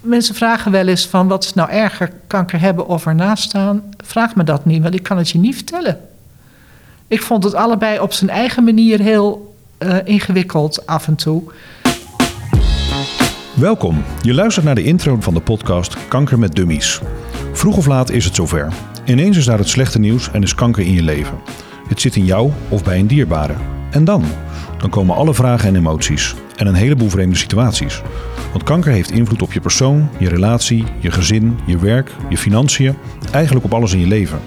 Mensen vragen wel eens van wat is nou erger, kanker hebben of ernaast staan. Vraag me dat niet, want ik kan het je niet vertellen. Ik vond het allebei op zijn eigen manier heel uh, ingewikkeld af en toe. Welkom. Je luistert naar de intro van de podcast Kanker met Dummies. Vroeg of laat is het zover. Ineens is daar het slechte nieuws en is kanker in je leven. Het zit in jou of bij een dierbare. En dan? Dan komen alle vragen en emoties. En een heleboel vreemde situaties. Want kanker heeft invloed op je persoon, je relatie, je gezin, je werk, je financiën, eigenlijk op alles in je leven.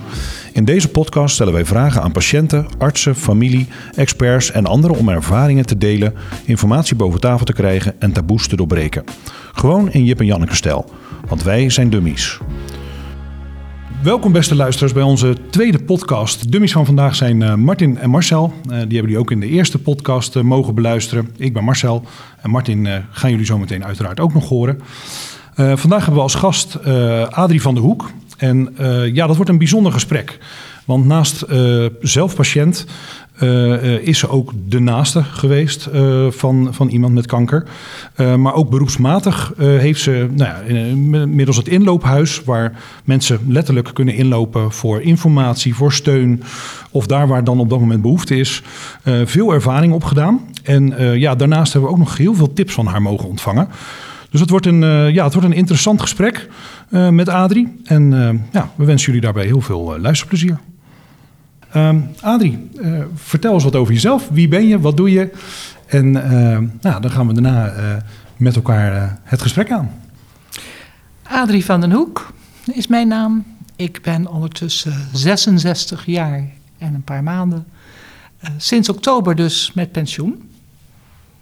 In deze podcast stellen wij vragen aan patiënten, artsen, familie, experts en anderen om ervaringen te delen, informatie boven tafel te krijgen en taboes te doorbreken. Gewoon in Jip en Janneke stijl, want wij zijn dummies. Welkom beste luisteraars bij onze tweede podcast. Dummies van vandaag zijn uh, Martin en Marcel. Uh, die hebben jullie ook in de eerste podcast uh, mogen beluisteren. Ik ben Marcel en Martin gaan jullie zo meteen uiteraard ook nog horen. vandaag hebben we als gast Adrie van der Hoek. En ja, dat wordt een bijzonder gesprek. Want naast zelf patiënt uh, is ze ook de naaste geweest uh, van, van iemand met kanker. Maar ook beroepsmatig heeft ze nou ja, middels het inloophuis, waar mensen letterlijk kunnen inlopen voor informatie, voor steun. Of daar waar dan op dat moment behoefte is, veel ervaring opgedaan. En ja, daarnaast hebben we ook nog heel veel tips van haar mogen ontvangen. Dus het wordt een, ja, het wordt een interessant gesprek met Adrie. En ja, we wensen jullie daarbij heel veel luisterplezier. Um, Adrie, uh, vertel eens wat over jezelf. Wie ben je? Wat doe je? En uh, nou, dan gaan we daarna uh, met elkaar het gesprek aan. Adrie van den Hoek is mijn naam. Ik ben ondertussen 66 jaar en een paar maanden. sinds oktober dus met pensioen.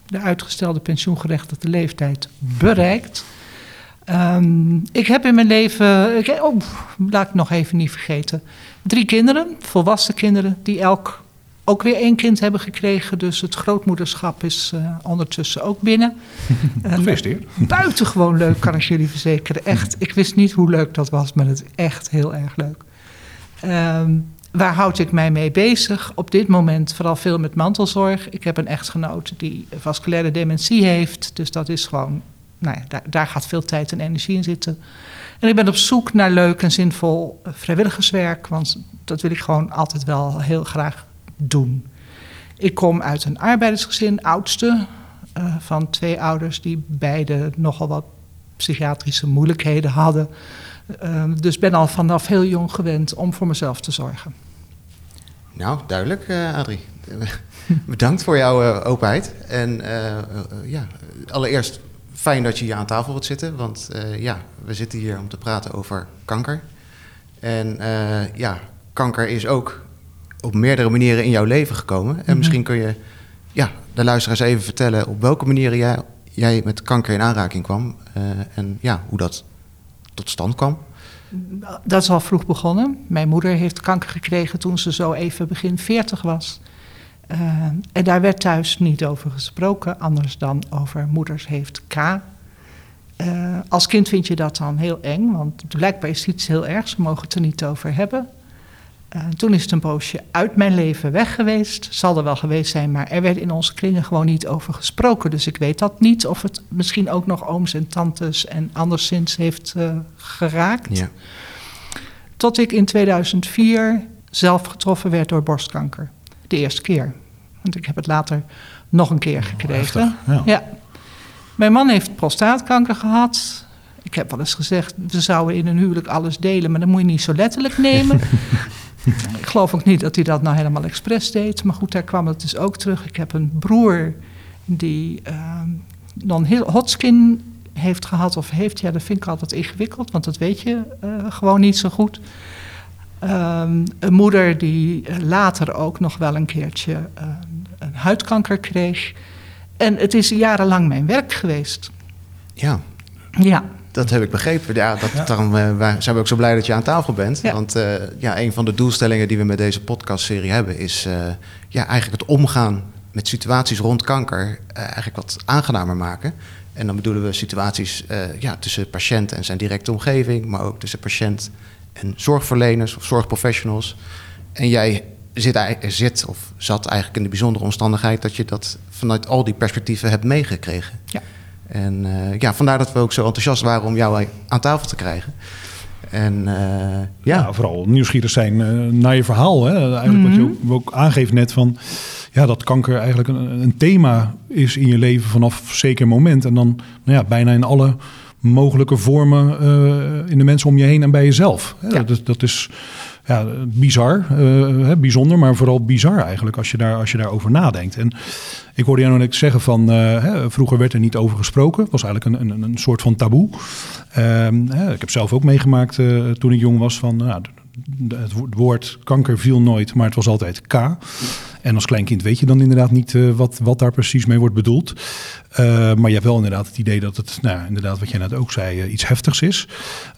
De uitgestelde pensioengerechtigde leeftijd bereikt. Um, ik heb in mijn leven, ik, oh, laat ik nog even niet vergeten, drie kinderen, volwassen kinderen, die elk ook weer één kind hebben gekregen. Dus het grootmoederschap is uh, ondertussen ook binnen. Gefeliciteerd. Uh, buitengewoon leuk, kan ik jullie verzekeren. Echt, ik wist niet hoe leuk dat was, maar het is echt heel erg leuk. Um, waar houd ik mij mee bezig? Op dit moment vooral veel met mantelzorg. Ik heb een echtgenoot die vasculaire dementie heeft. Dus dat is gewoon nou ja, daar, daar, gaat veel tijd en energie in zitten. En ik ben op zoek naar leuk en zinvol vrijwilligerswerk, want dat wil ik gewoon altijd wel heel graag doen. Ik kom uit een arbeidersgezin, oudste uh, van twee ouders die beide nogal wat psychiatrische moeilijkheden hadden. Uh, dus ben al vanaf heel jong gewend om voor mezelf te zorgen. Nou, duidelijk, uh, Adrie. Bedankt voor jouw openheid. En ja, allereerst fijn dat je hier aan tafel wilt zitten, want uh, ja, we zitten hier om te praten over kanker. En uh, ja, kanker is ook op meerdere manieren in jouw leven gekomen. En mm -hmm. misschien kun je ja, de luisteraars even vertellen op welke manieren jij, jij met kanker in aanraking kwam uh, en ja, hoe dat tot stand kwam. Dat is al vroeg begonnen. Mijn moeder heeft kanker gekregen toen ze zo even begin 40 was. Uh, en daar werd thuis niet over gesproken, anders dan over moeders heeft K. Uh, als kind vind je dat dan heel eng, want blijkbaar is iets heel ergs, we mogen het er niet over hebben. Uh, toen is het een poosje uit mijn leven weg geweest. Zal er wel geweest zijn, maar er werd in onze kringen gewoon niet over gesproken. Dus ik weet dat niet, of het misschien ook nog ooms en tantes en anderszins heeft geraakt. Ja. Tot ik in 2004 zelf getroffen werd door borstkanker de eerste keer. Want ik heb het later nog een keer gekregen. Oh, ja. ja. Mijn man heeft prostaatkanker gehad. Ik heb wel eens gezegd, we zouden in een huwelijk alles delen, maar dat moet je niet zo letterlijk nemen. ik geloof ook niet dat hij dat nou helemaal expres deed. Maar goed, daar kwam het dus ook terug. Ik heb een broer die uh, dan heel Hodgkin heeft gehad of heeft. Ja, dat vind ik altijd ingewikkeld, want dat weet je uh, gewoon niet zo goed. Um, een moeder die later ook nog wel een keertje uh, een huidkanker kreeg. En het is jarenlang mijn werk geweest. Ja. Ja. Dat heb ik begrepen. Ja, dat, ja. Daarom uh, zijn we ook zo blij dat je aan tafel bent. Ja. Want uh, ja, een van de doelstellingen die we met deze podcastserie hebben... is ja, eigenlijk het omgaan met situaties rond kanker... eigenlijk wat aangenamer maken. En dan bedoelen we situaties ja, tussen patiënt en zijn directe omgeving... maar ook tussen patiënt en zorgverleners of zorgprofessionals. En jij zit, zit of zat eigenlijk in de bijzondere omstandigheid dat je dat vanuit al die perspectieven hebt meegekregen. Ja. En ja, vandaar dat we ook zo enthousiast waren om jou aan tafel te krijgen. En ja. ja. vooral nieuwsgierig zijn naar je verhaal. Hè? Eigenlijk wat je mhm. ook, ook, aangeeft net van ja, dat kanker eigenlijk een, een, thema is in je leven vanaf zeker moment. En dan nou ja, bijna in alle mogelijke vormen uh, in de mensen om je heen en bij jezelf. Ja. Dat, dat, is ja, bizar, uh, bijzonder, maar vooral bizar eigenlijk als je, daar, als je daarover nadenkt. En ik hoorde jou net zeggen van, uh, hè, vroeger werd er niet over gesproken. Het was eigenlijk een, een, een soort van taboe. Ehm, ik heb zelf ook meegemaakt toen ik jong was van, nou, het woord kanker viel nooit, maar het was altijd K. En als kleinkind weet je dan inderdaad niet uh, wat, wat daar precies mee wordt bedoeld. Uh, maar je hebt wel inderdaad het idee dat het, nou, inderdaad wat jij net ook zei, uh, iets heftigs is.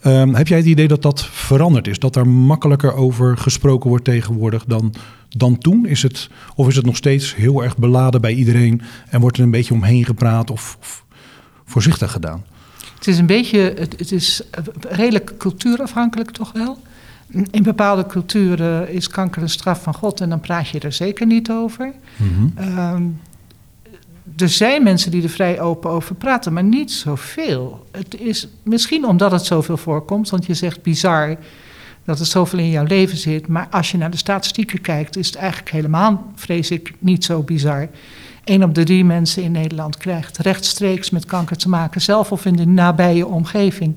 Uh, heb jij het idee dat dat veranderd is? Dat er makkelijker over gesproken wordt tegenwoordig dan, dan toen? Is het, of is het nog steeds heel erg beladen bij iedereen en wordt er een beetje omheen gepraat of, of voorzichtig gedaan? Het is een beetje, het, het is redelijk cultuurafhankelijk toch wel. In bepaalde culturen is kanker een straf van God en dan praat je er zeker niet over. Mhm. Ehm, er zijn mensen die er vrij open over praten, maar niet zoveel. Het is misschien omdat het zoveel voorkomt, want je zegt bizar dat er zoveel in jouw leven zit. Maar als je naar de statistieken kijkt, is het eigenlijk helemaal, vrees ik, niet zo bizar. Een op de drie mensen in Nederland krijgt rechtstreeks met kanker te maken, zelf of in de nabije omgeving.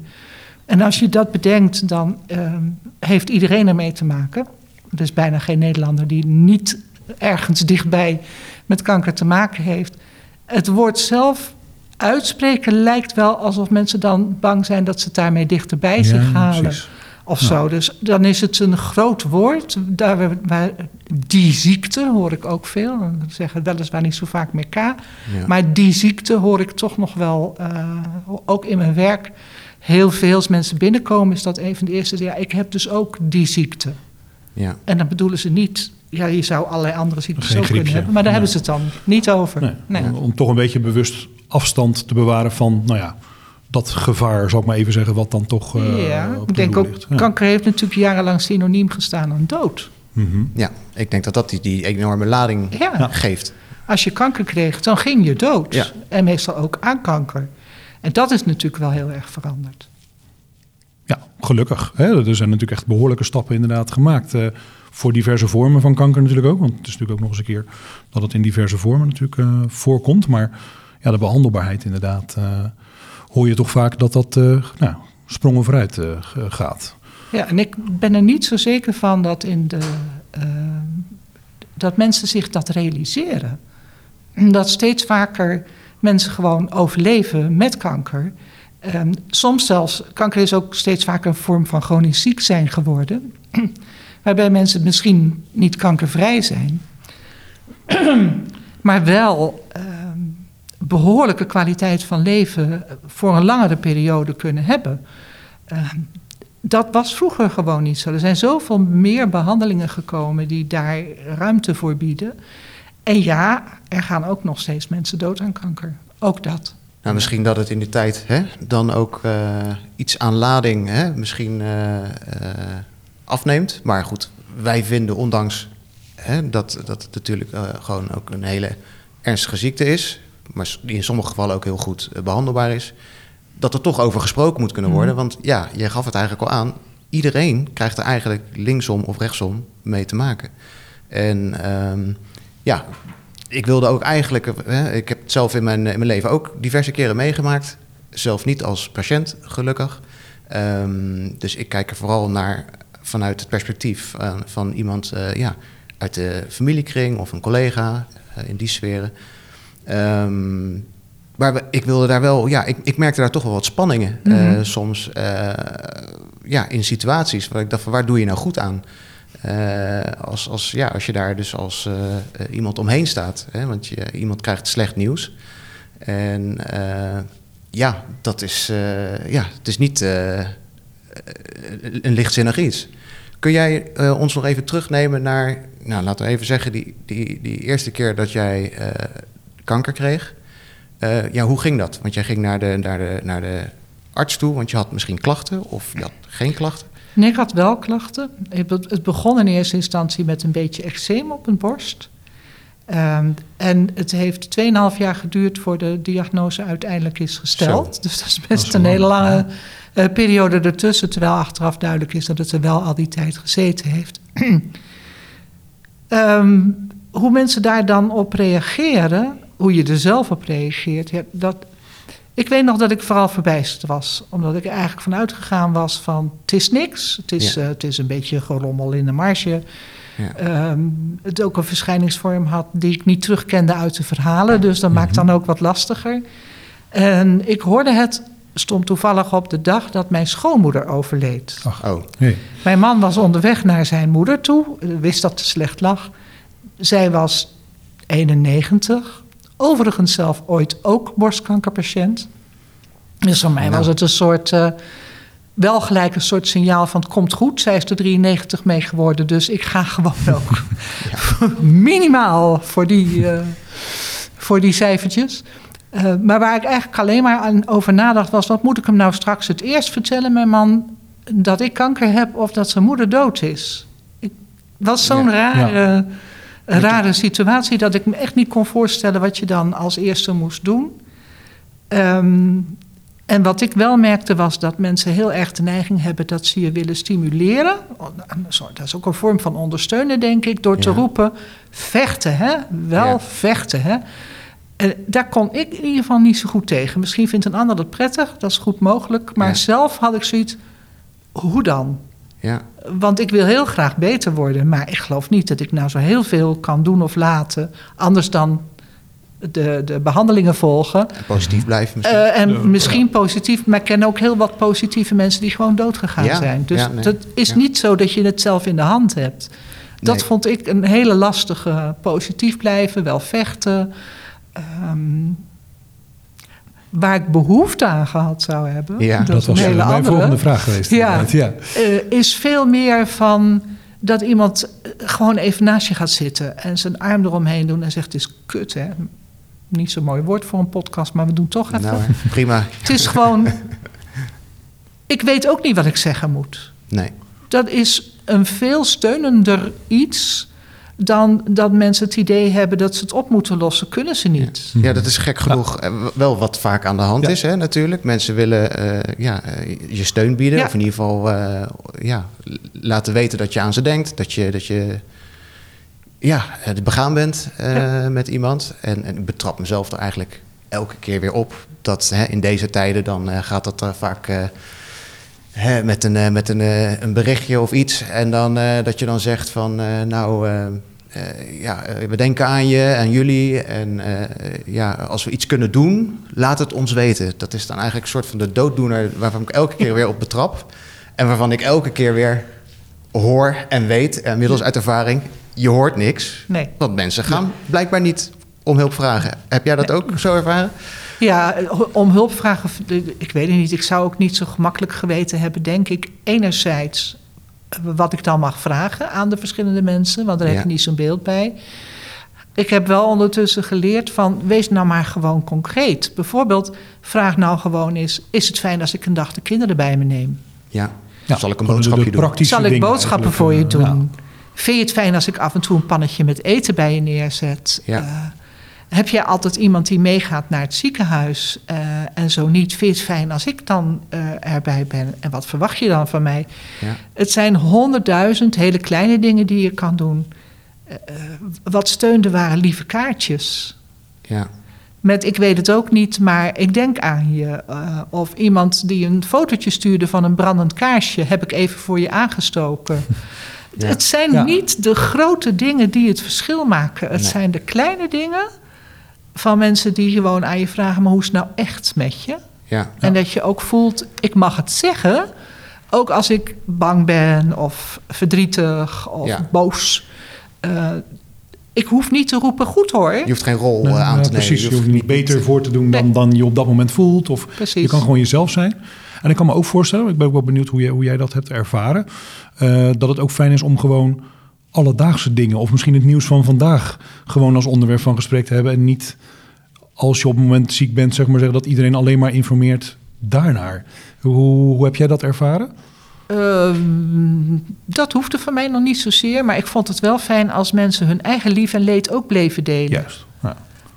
En als je dat bedenkt, dan uh, heeft iedereen ermee te maken. Er is bijna geen Nederlander die niet ergens dichtbij met kanker te maken heeft. Het woord zelf uitspreken lijkt wel alsof mensen dan bang zijn dat ze het daarmee dichterbij zich halen. Of zo. Dus dan is het een groot woord. Daar, waar, die ziekte hoor ik ook veel. Dan zeggen weliswaar niet zo vaak meer K. Maar die ziekte hoor ik toch nog wel, uh, ook in mijn werk heel veel als mensen binnenkomen, is dat een van de eerste. Ja, ik heb dus ook die ziekte. Ja. En dan bedoelen ze niet. Ja, je zou allerlei andere ziektes ook kunnen hebben. Maar daar hebben ze het dan niet over. Nee. Om, toch een beetje bewust afstand te bewaren van, nou ja, dat gevaar, zal ik maar even zeggen, wat dan toch. Uh, ja, ik denk ook, kanker heeft natuurlijk jarenlang synoniem gestaan aan dood. Mm -hmm. Ja, ik denk dat dat die, die enorme lading ja. geeft. Als je kanker kreeg, dan ging je dood. Ja. En meestal ook aan kanker. En dat is natuurlijk wel heel erg veranderd. Ja, gelukkig. Hè? Er zijn natuurlijk echt behoorlijke stappen inderdaad gemaakt. Uh, voor diverse vormen van kanker natuurlijk ook. Want het is natuurlijk ook nog eens een keer dat het in diverse vormen natuurlijk uh, voorkomt. Maar ja, de behandelbaarheid inderdaad. Uh, hoor je toch vaak dat dat nou, sprongen vooruit gaat. Ja, en ik ben er niet zo zeker van dat, in de, dat mensen zich dat realiseren. Dat steeds vaker mensen gewoon overleven met kanker. Um, soms zelfs, kanker is ook steeds vaker een vorm van chronisch ziek zijn geworden. waarbij mensen misschien niet kankervrij zijn, maar wel um, behoorlijke kwaliteit van leven voor een langere periode kunnen hebben. Um, dat was vroeger gewoon niet zo. Er zijn zoveel meer behandelingen gekomen die daar ruimte voor bieden. En ja, er gaan ook nog steeds mensen dood aan kanker. Ook dat. Nou, misschien dat het in die tijd hè, dan ook uh, iets aan lading hè, misschien uh, uh, afneemt. Maar goed, wij vinden ondanks hè, dat, dat het natuurlijk gewoon ook een hele ernstige ziekte is, maar die in sommige gevallen ook heel goed behandelbaar is, dat er toch over gesproken moet kunnen worden. Mhm. Want ja, jij gaf het eigenlijk al aan, iedereen krijgt er eigenlijk linksom of rechtsom mee te maken. En um, ja, ik wilde ook eigenlijk, hè, ik heb het zelf in mijn, in mijn leven ook diverse keren meegemaakt. Zelf niet als patiënt, gelukkig. Um, dus ik kijk er vooral naar vanuit het perspectief uh, van iemand uh, ja, uit de familiekring of een collega uh, in die sferen. Um, maar ik wilde daar wel, ja, ik, ik merkte daar toch wel wat spanningen mm -hmm. soms. ja, in situaties waar ik dacht, van, waar doe je nou goed aan? Uh, als, als, ja, als je daar dus als uh, iemand omheen staat. Hè, want je, iemand krijgt slecht nieuws. En ja, dat is, ja, het is niet een lichtzinnig iets. Kun jij ons nog even terugnemen naar, nou, laten we even zeggen, die, die, die eerste keer dat jij kanker kreeg? ja, hoe ging dat? Want jij ging naar de, naar, de, naar de arts toe, want je had misschien klachten of je had geen klachten. Nee, ik had wel klachten. Het begon in eerste instantie met een beetje eczeem op mijn borst. Ehm, en het heeft 2,5 jaar geduurd voor de diagnose uiteindelijk is gesteld. Zo. Dus dat is Dat best is een hele lange eh, periode ertussen. Terwijl achteraf duidelijk is dat het er wel al die tijd gezeten heeft. Ehm, hoe mensen daar dan op reageren, hoe je er zelf op reageert, ja, dat, ik weet nog dat ik vooral verbijsterd was. Omdat ik er eigenlijk vanuit gegaan was van... het is niks, het is, Ja. eh, het is een beetje gerommel in de marge. Ja. Ehm, het ook een verschijningsvorm had die ik niet terugkende uit de verhalen. Dus dat maakt dan ook wat lastiger. En ik hoorde het, stond toevallig op de dag dat mijn schoonmoeder overleed. Oh, Hey. Mijn man was onderweg naar zijn moeder toe, wist dat ze slecht lag. Zij was 91, overigens zelf ooit ook borstkankerpatiënt. Dus voor mij Nou. was het een soort, eh, wel gelijk een soort signaal van het komt goed. Zij is er 93 mee geworden, dus ik ga gewoon ook minimaal voor die, eh, voor die cijfertjes. Eh, maar waar ik eigenlijk alleen maar aan over nadacht was... wat moet ik hem nou straks het eerst vertellen, mijn man... dat ik kanker heb of dat zijn moeder dood is? Het was zo'n Ja. rare, rare situatie... dat ik me echt niet kon voorstellen wat je dan als eerste moest doen. Ehm, en wat ik wel merkte was dat mensen heel erg de neiging hebben... dat ze je willen stimuleren. Een soort- Dat is ook een vorm van ondersteunen, denk ik... door te Ja. roepen, vechten, hè? Wel Ja. vechten, hè? En daar kon ik in ieder geval niet zo goed tegen. Misschien vindt een ander dat prettig, dat is goed mogelijk. Maar Ja. zelf had ik zoiets, hoe dan? Ja. Want ik wil heel graag beter worden, maar ik geloof niet dat ik nou zo heel veel kan doen of laten. Anders dan de, de behandelingen volgen. En positief blijven misschien. Eh, en Ja. misschien positief, maar ik ken ook heel wat positieve mensen die gewoon doodgegaan Ja, zijn. Dus ja, nee, het is ja. niet zo dat je het zelf in de hand hebt. Dat Nee. vond ik een hele lastige. Positief blijven, wel vechten. Ehm, waar ik behoefte aan gehad zou hebben. Ja. dat, Dat is een was hele mijn andere. volgende vraag geweest. Ja. ja. eh, is veel meer van dat iemand eh, gewoon even naast je gaat zitten en zijn arm eromheen doen en zegt: Het is kut, hè? Niet zo'n mooi woord voor een podcast, maar we doen toch even. nou, hè, prima. Het is gewoon. Ik weet ook niet wat ik zeggen moet. Nee. Dat is een veel steunender iets dan dat mensen het idee hebben dat ze het op moeten lossen. Kunnen ze niet. Ja, dat is gek genoeg eh, wel wat vaak aan de hand Ja. is, hè, natuurlijk. Mensen willen eh, ja, eh, je steun bieden. Ja. Of in ieder geval eh, ja, laten weten dat je aan ze denkt. Dat je, dat je ja, begaan bent eh, met iemand. En, en ik betrap mezelf er eigenlijk elke keer weer op. Dat hè, in deze tijden dan eh, gaat dat er vaak... hè, met een, eh, met een, eh, een berichtje of iets. En dan eh, dat je dan zegt van, nou, ja, we denken aan je en jullie. En ja, als we iets kunnen doen, laat het ons weten. Dat is dan eigenlijk een soort van de dooddoener waarvan ik elke keer weer op betrap. En waarvan ik elke keer weer hoor en weet, en middels uit ervaring, je hoort niks. Nee. Want mensen gaan blijkbaar niet om hulp vragen. Heb jij dat ook zo ervaren? Ja, om hulp vragen, ik weet het niet. Ik zou ook niet zo gemakkelijk geweten hebben, denk ik. Enerzijds wat ik dan mag vragen aan de verschillende mensen, want daar heb je niet zo'n beeld bij. Ik heb wel ondertussen geleerd van, wees nou maar gewoon concreet. Bijvoorbeeld, vraag nou gewoon eens, is het fijn als ik een dag de kinderen bij me neem? Ja. Ja, Zal ik een boodschapje doen? praktische Zal ik boodschappen voor je eh, doen? Vind je het fijn als ik af en toe een pannetje met eten bij je neerzet? Ja. Eh, heb jij altijd iemand die meegaat naar het ziekenhuis? eh, en zo niet, vind je het fijn als ik dan eh, erbij ben? En wat verwacht je dan van mij? Ja. Het zijn honderdduizend hele kleine dingen die je kan doen. Eh, eh, wat steunde waren lieve kaartjes. Ja. Met ik weet het ook niet, maar ik denk aan je. Eh, of iemand die een fotootje stuurde van een brandend kaarsje, heb ik even voor je aangestoken. Ja. Het zijn Ja. niet de grote dingen die het verschil maken. Het Nee. zijn de kleine dingen van mensen die gewoon aan je vragen: maar hoe is het nou echt met je? Ja. En dat je ook voelt: ik mag het zeggen, ook als ik bang ben of verdrietig of Ja. boos. Eh, ik hoef niet te roepen: goed hoor. Je hoeft geen rol Nee, eh, aan te nemen. Precies, je hoeft niet beter voor te doen dan, dan je op dat moment voelt. Of Precies. je kan gewoon jezelf zijn. En ik kan me ook voorstellen, ik ben ook wel benieuwd hoe jij, hoe jij dat hebt ervaren. eh, dat het ook fijn is om gewoon alledaagse dingen, of misschien het nieuws van vandaag, gewoon als onderwerp van gesprek te hebben. En niet als je op het moment ziek bent, zeg maar zeggen, dat iedereen alleen maar informeert daarnaar. Hoe, hoe heb jij dat ervaren? Ehm, dat hoefde van mij nog niet zozeer, maar ik vond het wel fijn als mensen hun eigen lief en leed ook bleven delen. Juist.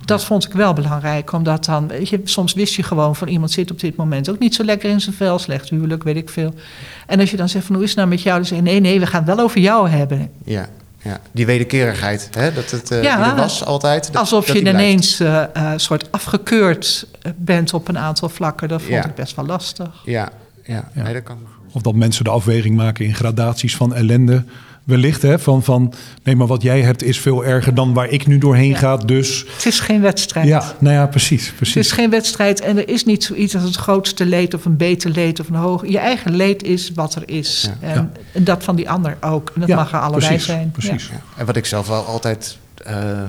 Dat vond ik wel belangrijk, omdat dan, weet je, soms wist je gewoon van iemand zit op dit moment ook niet zo lekker in zijn vel, slecht huwelijk, weet ik veel. En als je dan zegt van hoe is het nou met jou, dan zeg je nee, nee, we gaan het wel over jou hebben. Ja, ja. die wederkerigheid, hè? dat het uh, Ja. er was altijd. Dat, Alsof dat je die blijft. ineens eh eh, soort afgekeurd bent op een aantal vlakken, dat vond Ja. ik best wel lastig. Ja, ja. Ja. Nee, dat kan. Of dat mensen de afweging maken in gradaties van ellende. Wellicht, hè? Van, van nee, maar wat jij hebt is veel erger dan waar ik nu doorheen Ja. ga. Dus Het is geen wedstrijd. ja, nou ja, precies. Het precies. is geen wedstrijd en er is niet zoiets als het grootste leed of een beter leed of een hoog. Je eigen leed is wat er is. Ja. En, Ja. en dat van die ander ook. En dat Ja, mag er allebei precies, zijn. Precies. Ja. En wat ik zelf wel altijd eh,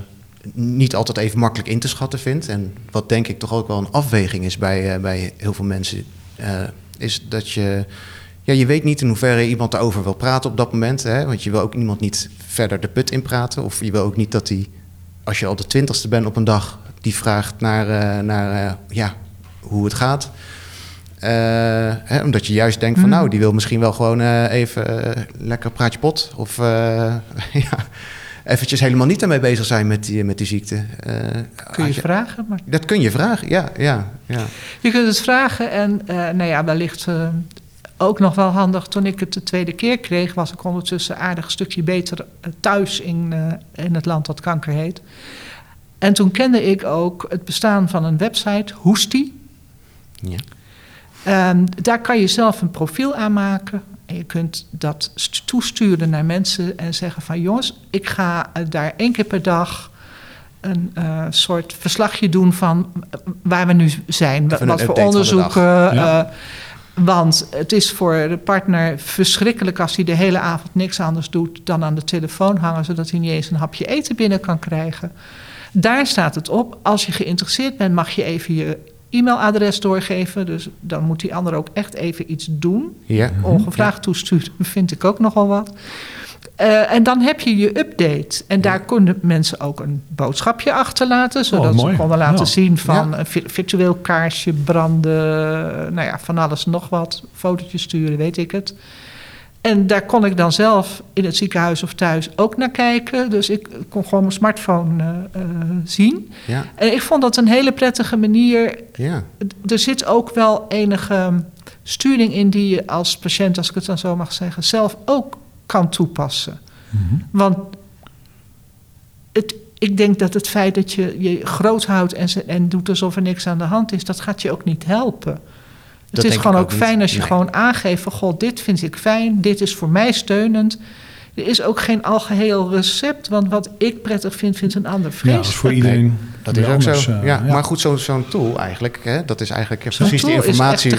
niet altijd even makkelijk in te schatten vind. En wat denk ik toch ook wel een afweging is bij, eh, bij heel veel mensen. eh, is dat je. Ja, je weet niet in hoeverre iemand erover wil praten op dat moment. Hè? Want je wil ook iemand niet verder de put in praten. Of je wil ook niet dat hij, als je al de twintigste bent op een dag, die vraagt naar, eh, naar eh, ja, hoe het gaat. Eh, hè, omdat je juist denkt van Mhm. nou, die wil misschien wel gewoon even lekker praatje pot. Of ja, eventjes helemaal niet ermee bezig zijn met die, met die ziekte. Kun je als vragen. Maar dat kun je vragen, ja. ja, ja. je kunt het vragen en nou ja, wellicht ook nog wel handig. Toen ik het de tweede keer kreeg, was ik ondertussen aardig een stukje beter eh, thuis in, eh, in het land dat kanker heet. En toen kende ik ook het bestaan van een website, Hoestie. ja. Ehm, daar kan je zelf een profiel aanmaken. En je kunt dat st- toesturen naar mensen en zeggen van jongens, ik ga eh, daar één keer per dag een soort verslagje doen van waar we nu zijn. Even wat voor onderzoeken. Ja. Want het is voor de partner verschrikkelijk als hij de hele avond niks anders doet dan aan de telefoon hangen, zodat hij niet eens een hapje eten binnen kan krijgen. Daar staat het op. Als je geïnteresseerd bent, mag je even je e-mailadres doorgeven. Dus dan moet die ander ook echt even iets doen. ja. Ongevraagd toesturen vind ik ook nogal wat. Eh, en dan heb je je update. En daar konden mensen ook een boodschapje achterlaten. Zodat mooi. ze konden laten Ja. zien van Ja. een vi- virtueel kaarsje branden. Nou ja, van alles nog wat. Fotootjes sturen, weet ik het. En daar kon ik dan zelf in het ziekenhuis of thuis ook naar kijken. Dus ik kon gewoon mijn smartphone eh, eh, zien. ja, En ik vond dat een hele prettige manier ja. er zit ook wel enige sturing in die je als patiënt, als ik het dan zo mag zeggen, zelf ook kan toepassen. Mhm. Want het, ik denk dat het feit dat je je groot houdt en, ze, en doet alsof er niks aan de hand is, dat gaat je ook niet helpen. Het is gewoon ook fijn als je Nee. gewoon aangeeft van god, dit vind ik fijn, dit is voor mij steunend. Er is ook geen algeheel recept, want wat ik prettig vind, vindt een ander Ja, vreselijk. dat is voor iedereen. Dat is ook zo. eh, ja, Maar goed, zo- zo'n tool eigenlijk, hè, dat is eigenlijk precies die echt informatie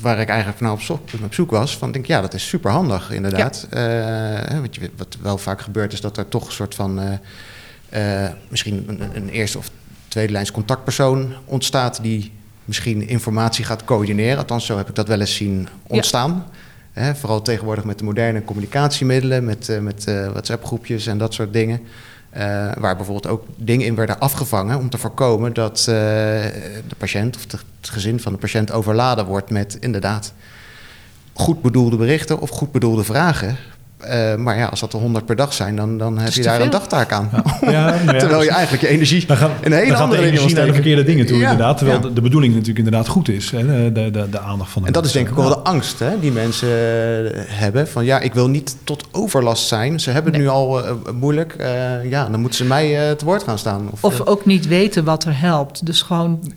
waar ik eigenlijk naar op, zo- op zoek was. Van, denk, ja, dat is super handig inderdaad. Eh, wat, je, wat wel vaak gebeurt is dat er toch een soort van... eh, misschien een, een eerste of tweede lijns contactpersoon ontstaat... die misschien informatie gaat coördineren. Althans, zo heb ik dat wel eens zien ontstaan. Hè, vooral tegenwoordig met de moderne communicatiemiddelen... met, met WhatsApp-groepjes en dat soort dingen... Eh, waar bijvoorbeeld ook dingen in werden afgevangen om te voorkomen dat eh, de patiënt of het gezin van de patiënt overladen wordt met inderdaad goed bedoelde berichten of goed bedoelde vragen. Eh, maar ja, als dat er 100 per dag zijn, dan, dan heb je daar een dagtaak aan. Ja, ja, ja, Terwijl je eigenlijk je energie Dan gaat, in een hele dan gaat andere de energie naar de verkeerde dingen toe, Ja, inderdaad. Terwijl ja. de, de bedoeling natuurlijk inderdaad goed is. Hè? De, de, de, de aandacht van de En dat is denk ik wel de angst hè, die mensen eh, hebben. Van ja, ik wil niet tot overlast zijn. Ze hebben het Nee. nu al eh, moeilijk. Eh, ja, dan moeten ze mij te woord gaan staan. Of eh, ook niet weten wat er helpt. Dus gewoon,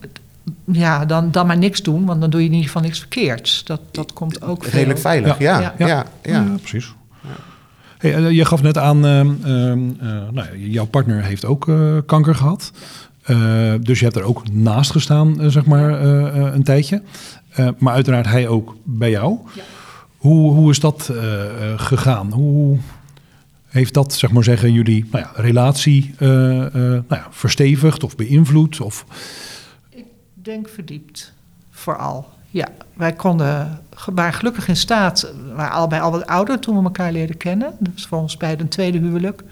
ja, dan, dan maar niks doen, want dan doe je in ieder geval niks verkeerds. Dat, dat komt ook veel. redelijk veilig. Ja, ja, Ja. ja. ja, Ja, precies. Hey, eh, je gaf net aan, ehm, ehm, eh, nou, jouw partner heeft ook eh, kanker gehad. Eh, dus je hebt er ook naast gestaan, zeg maar, een tijdje. Maar uiteraard hij ook bij jou. Ja. Hoe, hoe is dat gegaan? Hoe heeft dat, zeg maar zeggen, jullie nou ja, relatie nou ja, verstevigd of beïnvloed? Of, Ik denk verdiept, vooral. Ja, wij konden, waren gelukkig in staat, we waren allebei al wat ouder toen we elkaar leerden kennen. Dus voor ons beiden een tweede huwelijk.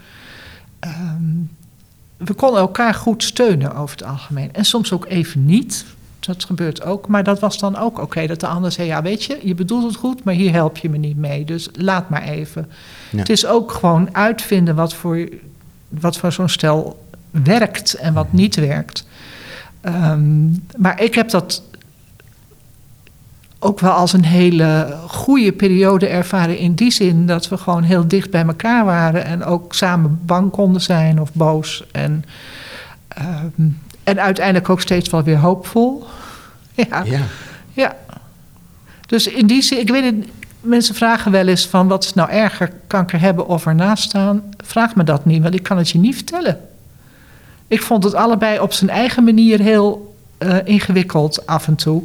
Ehm, we konden elkaar goed steunen over het algemeen. En soms ook even niet. Dat gebeurt ook. Maar dat was dan ook oké. dat de ander zei: Ja, weet je, je bedoelt het goed, maar hier help je me niet mee. Dus laat maar even. Ja. Het is ook gewoon uitvinden wat voor, wat voor zo'n stel werkt en wat niet werkt. Ehm, maar ik heb dat ook wel als een hele goede periode ervaren. In die zin dat we gewoon heel dicht bij elkaar waren. En ook samen bang konden zijn of boos. En, ehm, en uiteindelijk ook steeds wel weer hoopvol. Ja, Ja. ja. Dus in die zin, ik weet het, mensen vragen wel eens van wat is nou erger, kanker hebben of ernaast staan. Vraag me dat niet, want ik kan het je niet vertellen. Ik vond het allebei op zijn eigen manier heel eh, ingewikkeld af en toe.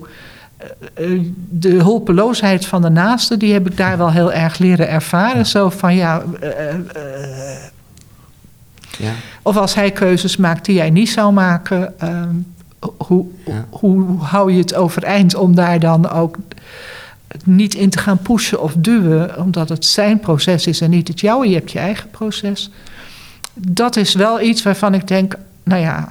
Eh, eh, de hulpeloosheid van de naaste, die heb ik daar wel heel erg leren ervaren. Zo van ja, eh, Ja. of als hij keuzes maakt die jij niet zou maken, ehm, hoe, Ja. hoe hou je het overeind om daar dan ook niet in te gaan pushen of duwen, omdat het zijn proces is en niet het jouwe. Je hebt je eigen proces. Dat is wel iets waarvan ik denk, nou ja,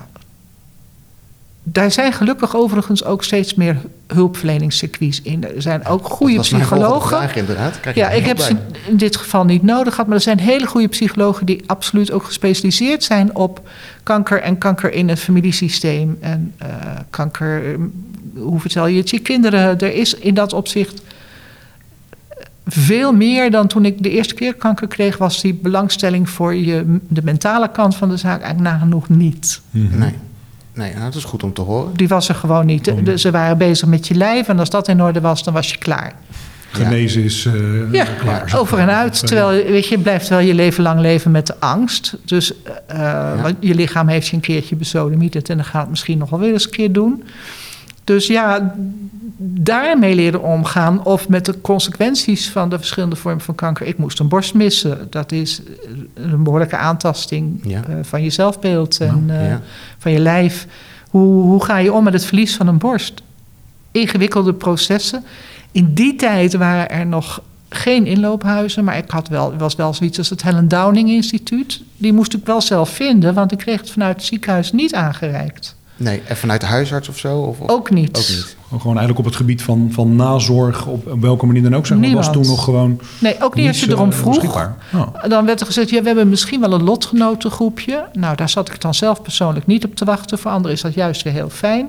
daar zijn gelukkig overigens ook steeds meer hulpverleningscircuits in. Er zijn ook goede Dat was mijn volgende psychologen. Vraag, inderdaad. Krijg je Ja, ik heb bij? ze in dit geval niet nodig gehad. Maar er zijn hele goede psychologen die absoluut ook gespecialiseerd zijn op kanker en kanker in het familiesysteem. En eh, kanker, eh, hoe vertel je het je kinderen? Er is in dat opzicht veel meer dan toen ik de eerste keer kanker kreeg, was die belangstelling voor je, de mentale kant van de zaak eigenlijk nagenoeg niet. Mhm. Nee. Nee, nou, dat is goed om te horen. Die was er gewoon niet. De- de- ze waren bezig met je lijf en als dat in orde was, dan was je klaar. Genezen is eh, Ja, klaar. over en uit. Eh, Terwijl weet je, je blijft wel je leven lang leven met de angst. Dus eh, want je lichaam heeft je een keertje besodemieterd en dan gaat het misschien nog wel weer eens een keer doen. Dus ja, daarmee leren omgaan of met de consequenties van de verschillende vormen van kanker. Ik moest een borst missen. Dat is een behoorlijke aantasting Ja. eh, van je zelfbeeld en eh, Ja. van je lijf. Hoe, hoe ga je om met het verlies van een borst? Ingewikkelde processen. In die tijd waren er nog geen inloophuizen, maar ik had wel, was wel zoiets als het Helen Downing Instituut. Die moest ik wel zelf vinden, want ik kreeg het vanuit het ziekenhuis niet aangereikt. Nee, en vanuit de huisarts of zo? Of, of- Ook niet. Ook niet. Gewoon eigenlijk op het gebied van, van nazorg, op, op welke manier dan ook, zeg maar, was toen nog gewoon Nee, ook niet als je eh, erom vroeg. beschikbaar. Oh. Dan werd er gezegd, ja, we hebben misschien wel een lotgenotengroepje. Nou, daar zat ik dan zelf persoonlijk niet op te wachten. Voor anderen is dat juist weer heel fijn.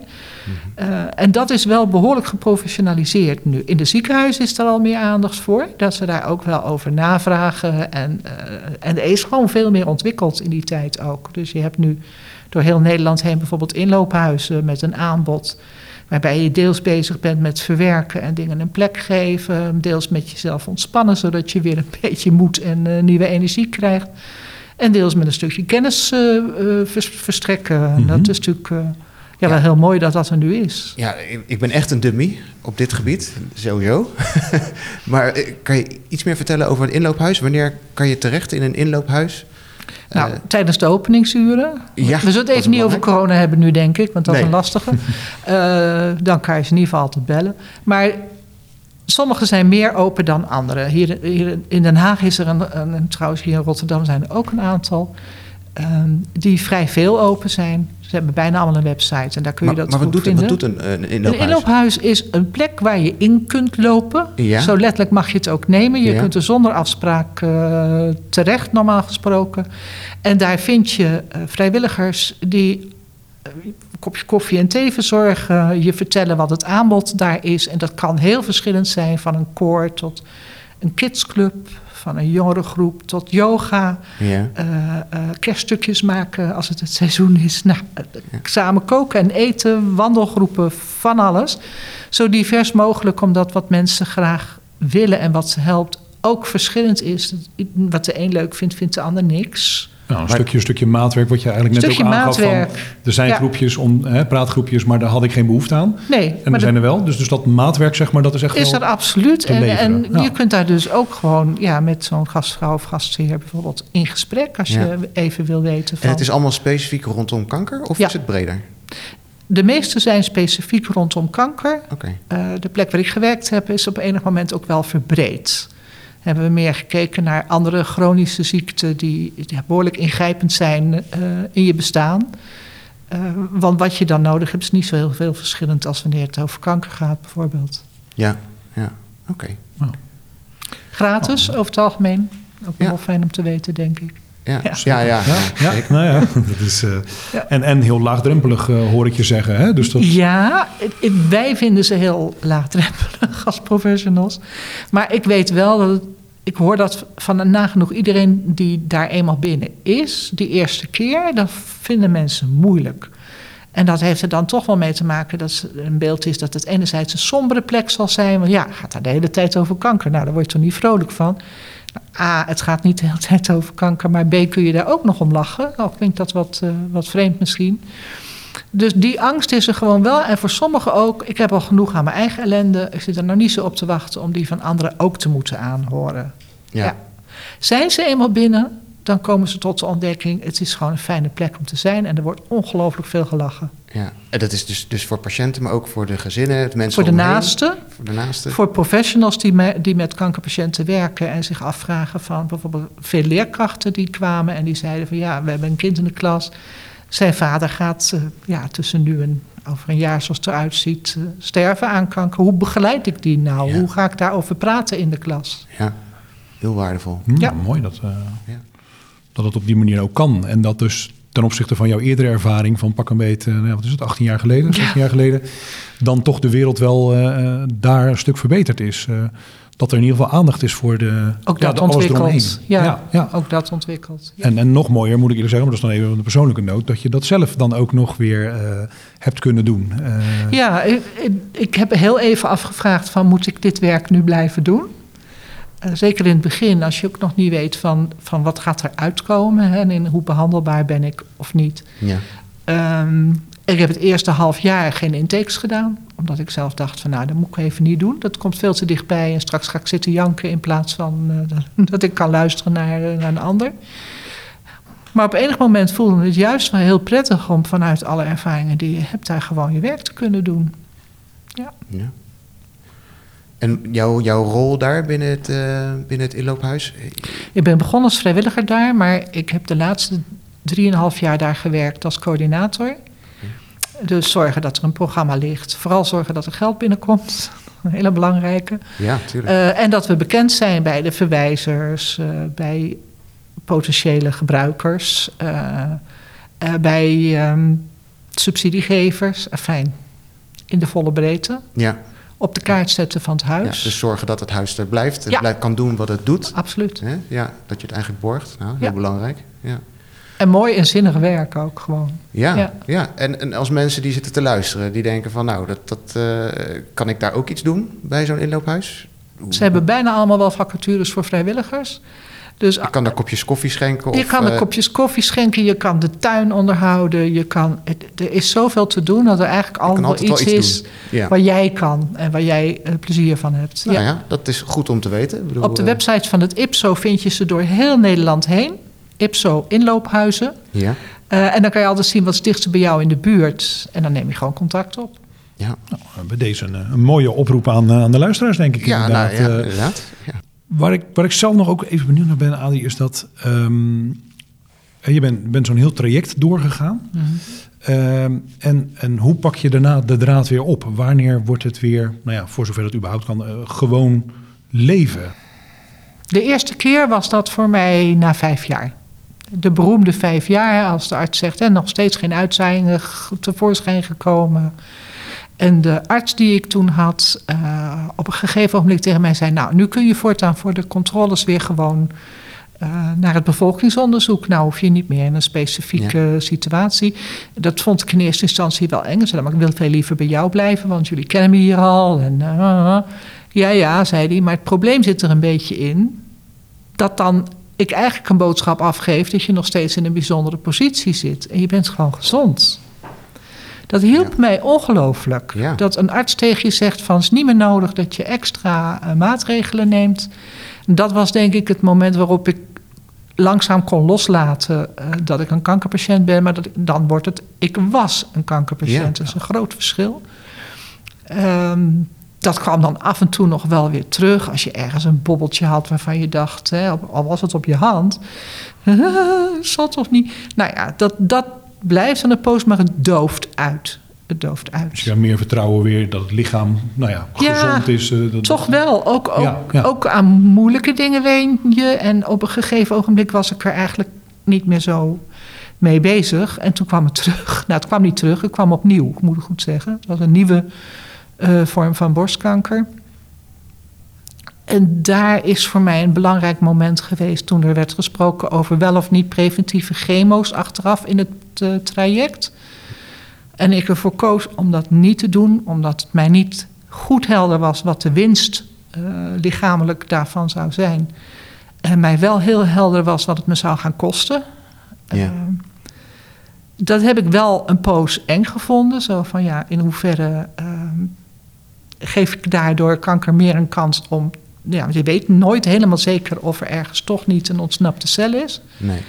Mhm. Eh, en dat is wel behoorlijk geprofessionaliseerd nu. In de ziekenhuizen is er al meer aandacht voor. Dat ze daar ook wel over navragen. En, eh, en er is gewoon veel meer ontwikkeld in die tijd ook. Dus je hebt nu door heel Nederland heen bijvoorbeeld inloophuizen met een aanbod. Waarbij je deels bezig bent met verwerken en dingen een plek geven. Deels met jezelf ontspannen, zodat je weer een beetje moed en eh, nieuwe energie krijgt. En deels met een stukje kennis eh, eh, vers- verstrekken. Mhm. Dat is natuurlijk ja, wel heel mooi dat dat er nu is. Ja, ik, ben echt een dummy op dit gebied, sowieso. maar kan je iets meer vertellen over het inloophuis? Wanneer kan je terecht in een inloophuis? Nou, Eh, tijdens de openingsuren. Ja, we zullen het even niet over corona hebben nu, denk ik, want dat is een lastige. Eh, dan kan je ze in ieder geval altijd bellen. Maar sommige zijn meer open dan andere. Hier, hier in Den Haag is er een, een, en trouwens hier in Rotterdam zijn er ook een aantal... ehm, die vrij veel open zijn. Ze hebben bijna allemaal een website en daar kun je maar dat maar wat, doet, wat vinden. doet een, een Een inloophuis? inloophuis is een plek waar je in kunt lopen. Ja. Zo letterlijk mag je het ook nemen. Je Ja. kunt er zonder afspraak eh, terecht, normaal gesproken. En daar vind je eh, vrijwilligers die eh, een kopje koffie en thee verzorgen. Je vertellen wat het aanbod daar is. En dat kan heel verschillend zijn, van een koor tot een kidsclub... van een jongerengroep tot yoga Ja. eh, eh, kerststukjes maken als het het seizoen is. Nou, Samen koken en eten, wandelgroepen, van alles. Zo divers mogelijk, omdat wat mensen graag willen en wat ze helpt ook verschillend is. Wat de een leuk vindt, vindt de ander niks. Nou, een Maar- stukje, stukje maatwerk, wat je eigenlijk net ook aangaf. Van, er zijn Ja. groepjes, om, hè, praatgroepjes, maar daar had ik geen behoefte aan. Nee, En maar er zijn dat er wel. Dus, dus dat maatwerk, zeg maar, dat is echt is wel... er absoluut. te En, en Ja. je kunt daar dus ook gewoon ja, met zo'n gastvrouw of gastheer bijvoorbeeld in gesprek... als Ja. je even wil weten van... En het is allemaal specifiek rondom kanker of Ja. is het breder? De meeste zijn specifiek rondom kanker. Oké. Eh, de plek waar ik gewerkt heb is op enig moment ook wel verbreed. Hebben we meer gekeken naar andere chronische ziekten die, die behoorlijk ingrijpend zijn eh, in je bestaan. Eh, want wat je dan nodig hebt is niet zo heel veel verschillend als wanneer het over kanker gaat, bijvoorbeeld. Ja, ja, oké. Gratis over het algemeen. Ook Ja. wel fijn om te weten, denk ik. Ja, Ja. ja, ja. Ja, ja, zeker. nou ja, dat is, eh, Ja. en, en heel laagdrempelig eh, hoor ik je zeggen. Hè? Dus dat, Ja, wij vinden ze heel laagdrempelig als professionals. Maar ik weet wel dat het- ik hoor dat van nagenoeg iedereen die daar eenmaal binnen is, die eerste keer, dat vinden mensen moeilijk. En dat heeft er dan toch wel mee te maken dat ze- een beeld is dat het enerzijds een sombere plek zal zijn. Want ja, gaat daar de hele tijd over kanker. Nou, daar word je toch niet vrolijk van. A, het gaat niet de hele tijd over kanker, maar B, kun je daar ook nog om lachen. Nou, klinkt dat wat, eh, wat vreemd misschien. Dus die angst is er gewoon wel. En voor sommigen ook. Ik heb al genoeg aan mijn eigen ellende. Ik zit er nou niet zo op te wachten om die van anderen ook te moeten aanhoren. Ja. Ja. Zijn ze eenmaal binnen, dan komen ze tot de ontdekking: het is gewoon een fijne plek om te zijn. En er wordt ongelooflijk veel gelachen. ja. En dat is dus, dus voor patiënten, maar ook voor de gezinnen, de mensen Voor de omheen. naasten, Voor de naasten. voor professionals die, me- die met kankerpatiënten werken en zich afvragen van bijvoorbeeld veel leerkrachten die kwamen en die zeiden van ja, we hebben een kind in de klas. Zijn vader gaat eh, ja, tussen nu en over een jaar, zoals het eruit ziet, eh, sterven aan kanker. Hoe begeleid ik die nou? Ja. Hoe ga ik daarover praten in de klas? Ja, heel waardevol. hm, Ja. mooi dat, eh, Ja. Dat het op die manier ook kan. En dat dus ten opzichte van jouw eerdere ervaring van pak een beetje, nou, wat is het, 18 jaar geleden, 16 jaar geleden, dan toch de wereld wel eh, eh, daar een stuk verbeterd is. Eh, dat er in ieder geval aandacht is voor de, Ook ja, dat de ontwikkeld. Ja, ja, ja. ook dat ontwikkeld. En, en nog mooier moet ik eerlijk zeggen, maar dat is dan even de persoonlijke noot, dat je dat zelf dan ook nog weer hebt kunnen doen. Ja, ik- ik heb heel even afgevraagd van moet ik dit werk nu blijven doen? Eh, zeker in het begin, als je ook nog niet weet van, van wat gaat er uitkomen hè, en in hoe behandelbaar ben ik of niet. Ja. Ehm, ik heb het eerste half jaar geen intakes gedaan, omdat ik zelf dacht van nou, dat moet ik even niet doen. Dat komt veel te dichtbij en straks ga ik zitten janken in plaats van eh, dat- ik kan luisteren naar, eh, naar een ander. Maar op enig moment voelde het juist wel heel prettig om vanuit alle ervaringen die je hebt daar gewoon je werk te kunnen doen. ja. En jouw, jouw rol daar binnen het, eh, binnen het inloophuis? Ik ben begonnen als vrijwilliger daar, maar ik heb de laatste drieënhalf jaar daar gewerkt als coördinator. Dus zorgen dat er een programma ligt. Vooral zorgen dat er geld binnenkomt. Een hele belangrijke. Ja, tuurlijk. Eh, en dat we bekend zijn bij de verwijzers, eh, bij potentiële gebruikers, bij ehm, subsidiegevers. Fijn, in de volle breedte. ja. Op de kaart zetten van het ja, huis. dus zorgen dat het huis er blijft. Het Ja. blijft, kan doen wat het doet. Absoluut. Ja, dat je het eigenlijk borgt. Nou, heel belangrijk. Ja. En mooi en zinnig werk ook gewoon. Ja, ja. Ja. En, en als mensen die zitten te luisteren, die denken van nou, dat, dat, eh, kan ik daar ook iets doen bij zo'n inloophuis? Ze hebben bijna allemaal wel vacatures voor vrijwilligers. Dus Je kan daar kopjes koffie schenken? je of, kan er eh, kopjes koffie schenken, je kan de tuin onderhouden. Je kan, het- er is zoveel te doen dat er eigenlijk altijd iets, iets is. Ja. waar jij kan en waar jij eh, plezier van hebt. Nou Ja. ja. dat is goed om te weten. Ik bedoel, Op de eh, website van het IPSO vind je ze door heel Nederland heen. IPSO inloophuizen. Ja, Eh, en dan kan je altijd zien wat is dichtst bij jou in de buurt. En dan neem je gewoon contact op. ja. nou, bij deze een, een mooie oproep aan, aan de luisteraars, denk ik. ja, nou, inderdaad. ja Eh, inderdaad. Ja. Waar ik, waar ik zelf nog ook even benieuwd naar ben, Adi, is dat ehm, je bent, bent zo'n heel traject doorgegaan. Ehm, en, en hoe pak je daarna de draad weer op? Wanneer wordt het weer, nou ja, voor zover het überhaupt kan, eh, gewoon leven? De eerste keer was dat voor mij na vijf jaar. De beroemde vijf jaar, als de arts zegt, en nog steeds geen uitzaaiingen tevoorschijn gekomen. En de arts die ik toen had, eh, op een gegeven moment tegen mij zei: Nou, nu kun je voortaan voor de controles weer gewoon eh, naar het bevolkingsonderzoek. Nou, hoef je niet meer in een specifieke situatie. Dat vond ik in eerste instantie wel eng. Ik zei, maar ik wil veel liever bij jou blijven, want jullie kennen me hier al. En, eh, ja, ja, zei hij. Maar het probleem zit er een beetje in dat dan ik eigenlijk een boodschap afgeef dat je nog steeds in een bijzondere positie zit. En je bent gewoon gezond. Dat hielp Ja. mij ongelooflijk. Ja. Dat een arts tegen je zegt van het is niet meer nodig dat je extra eh, maatregelen neemt. Dat was denk ik het moment waarop ik langzaam kon loslaten eh, dat ik een kankerpatiënt ben. Maar dat, ik- dan wordt het, ik was een kankerpatiënt. Ja. Dat is een groot verschil. Ehm, dat kwam dan af en toe nog wel weer terug. Als je ergens een bobbeltje had waarvan je dacht, hè, al was het op je hand. Zal toch niet. Nou ja, dat, dat blijft aan een poos, maar het dooft uit. Het dooft uit. Dus je hebt meer vertrouwen weer dat het lichaam nou ja, Ja, gezond is. eh, dat, Toch wel. Ook, ook, Ja, ja. ook aan moeilijke dingen ween je. En op een gegeven ogenblik was ik er eigenlijk niet meer zo mee bezig. En toen kwam het terug. Nou, het kwam niet terug. Het kwam opnieuw, moet ik goed zeggen. Het was een nieuwe eh, vorm van borstkanker. En daar is voor mij een belangrijk moment geweest toen er werd gesproken over wel of niet preventieve chemo's achteraf in het eh, traject. En ik ervoor koos om dat niet te doen, omdat het mij niet goed helder was wat de winst eh, lichamelijk daarvan zou zijn. En mij wel heel helder was wat het me zou gaan kosten. Ja. Eh, dat heb ik wel een poos eng gevonden. Zo van ja, in hoeverre eh, geef ik daardoor kanker meer een kans om. Ja, je weet nooit helemaal zeker of er ergens toch niet een ontsnapte cel is Nee.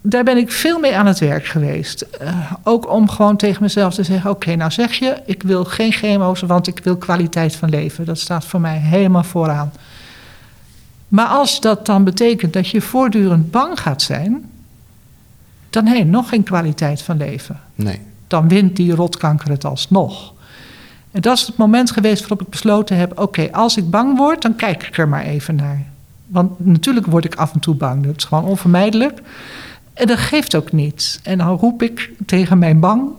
daar ben ik veel mee aan het werk geweest. Eh, ook om gewoon tegen mezelf te zeggen: Oké, nou zeg je, ik wil geen chemo's, want ik wil kwaliteit van leven. Dat staat voor mij helemaal vooraan. Maar als dat dan betekent dat je voortdurend bang gaat zijn, dan heb je nog geen kwaliteit van leven. Nee. Dan wint die rotkanker het alsnog. En dat is het moment geweest waarop ik besloten heb: Oké, als ik bang word, dan kijk ik er maar even naar. Want natuurlijk word ik af en toe bang. Dat is gewoon onvermijdelijk. En dat geeft ook niet. En dan roep ik tegen mijn bang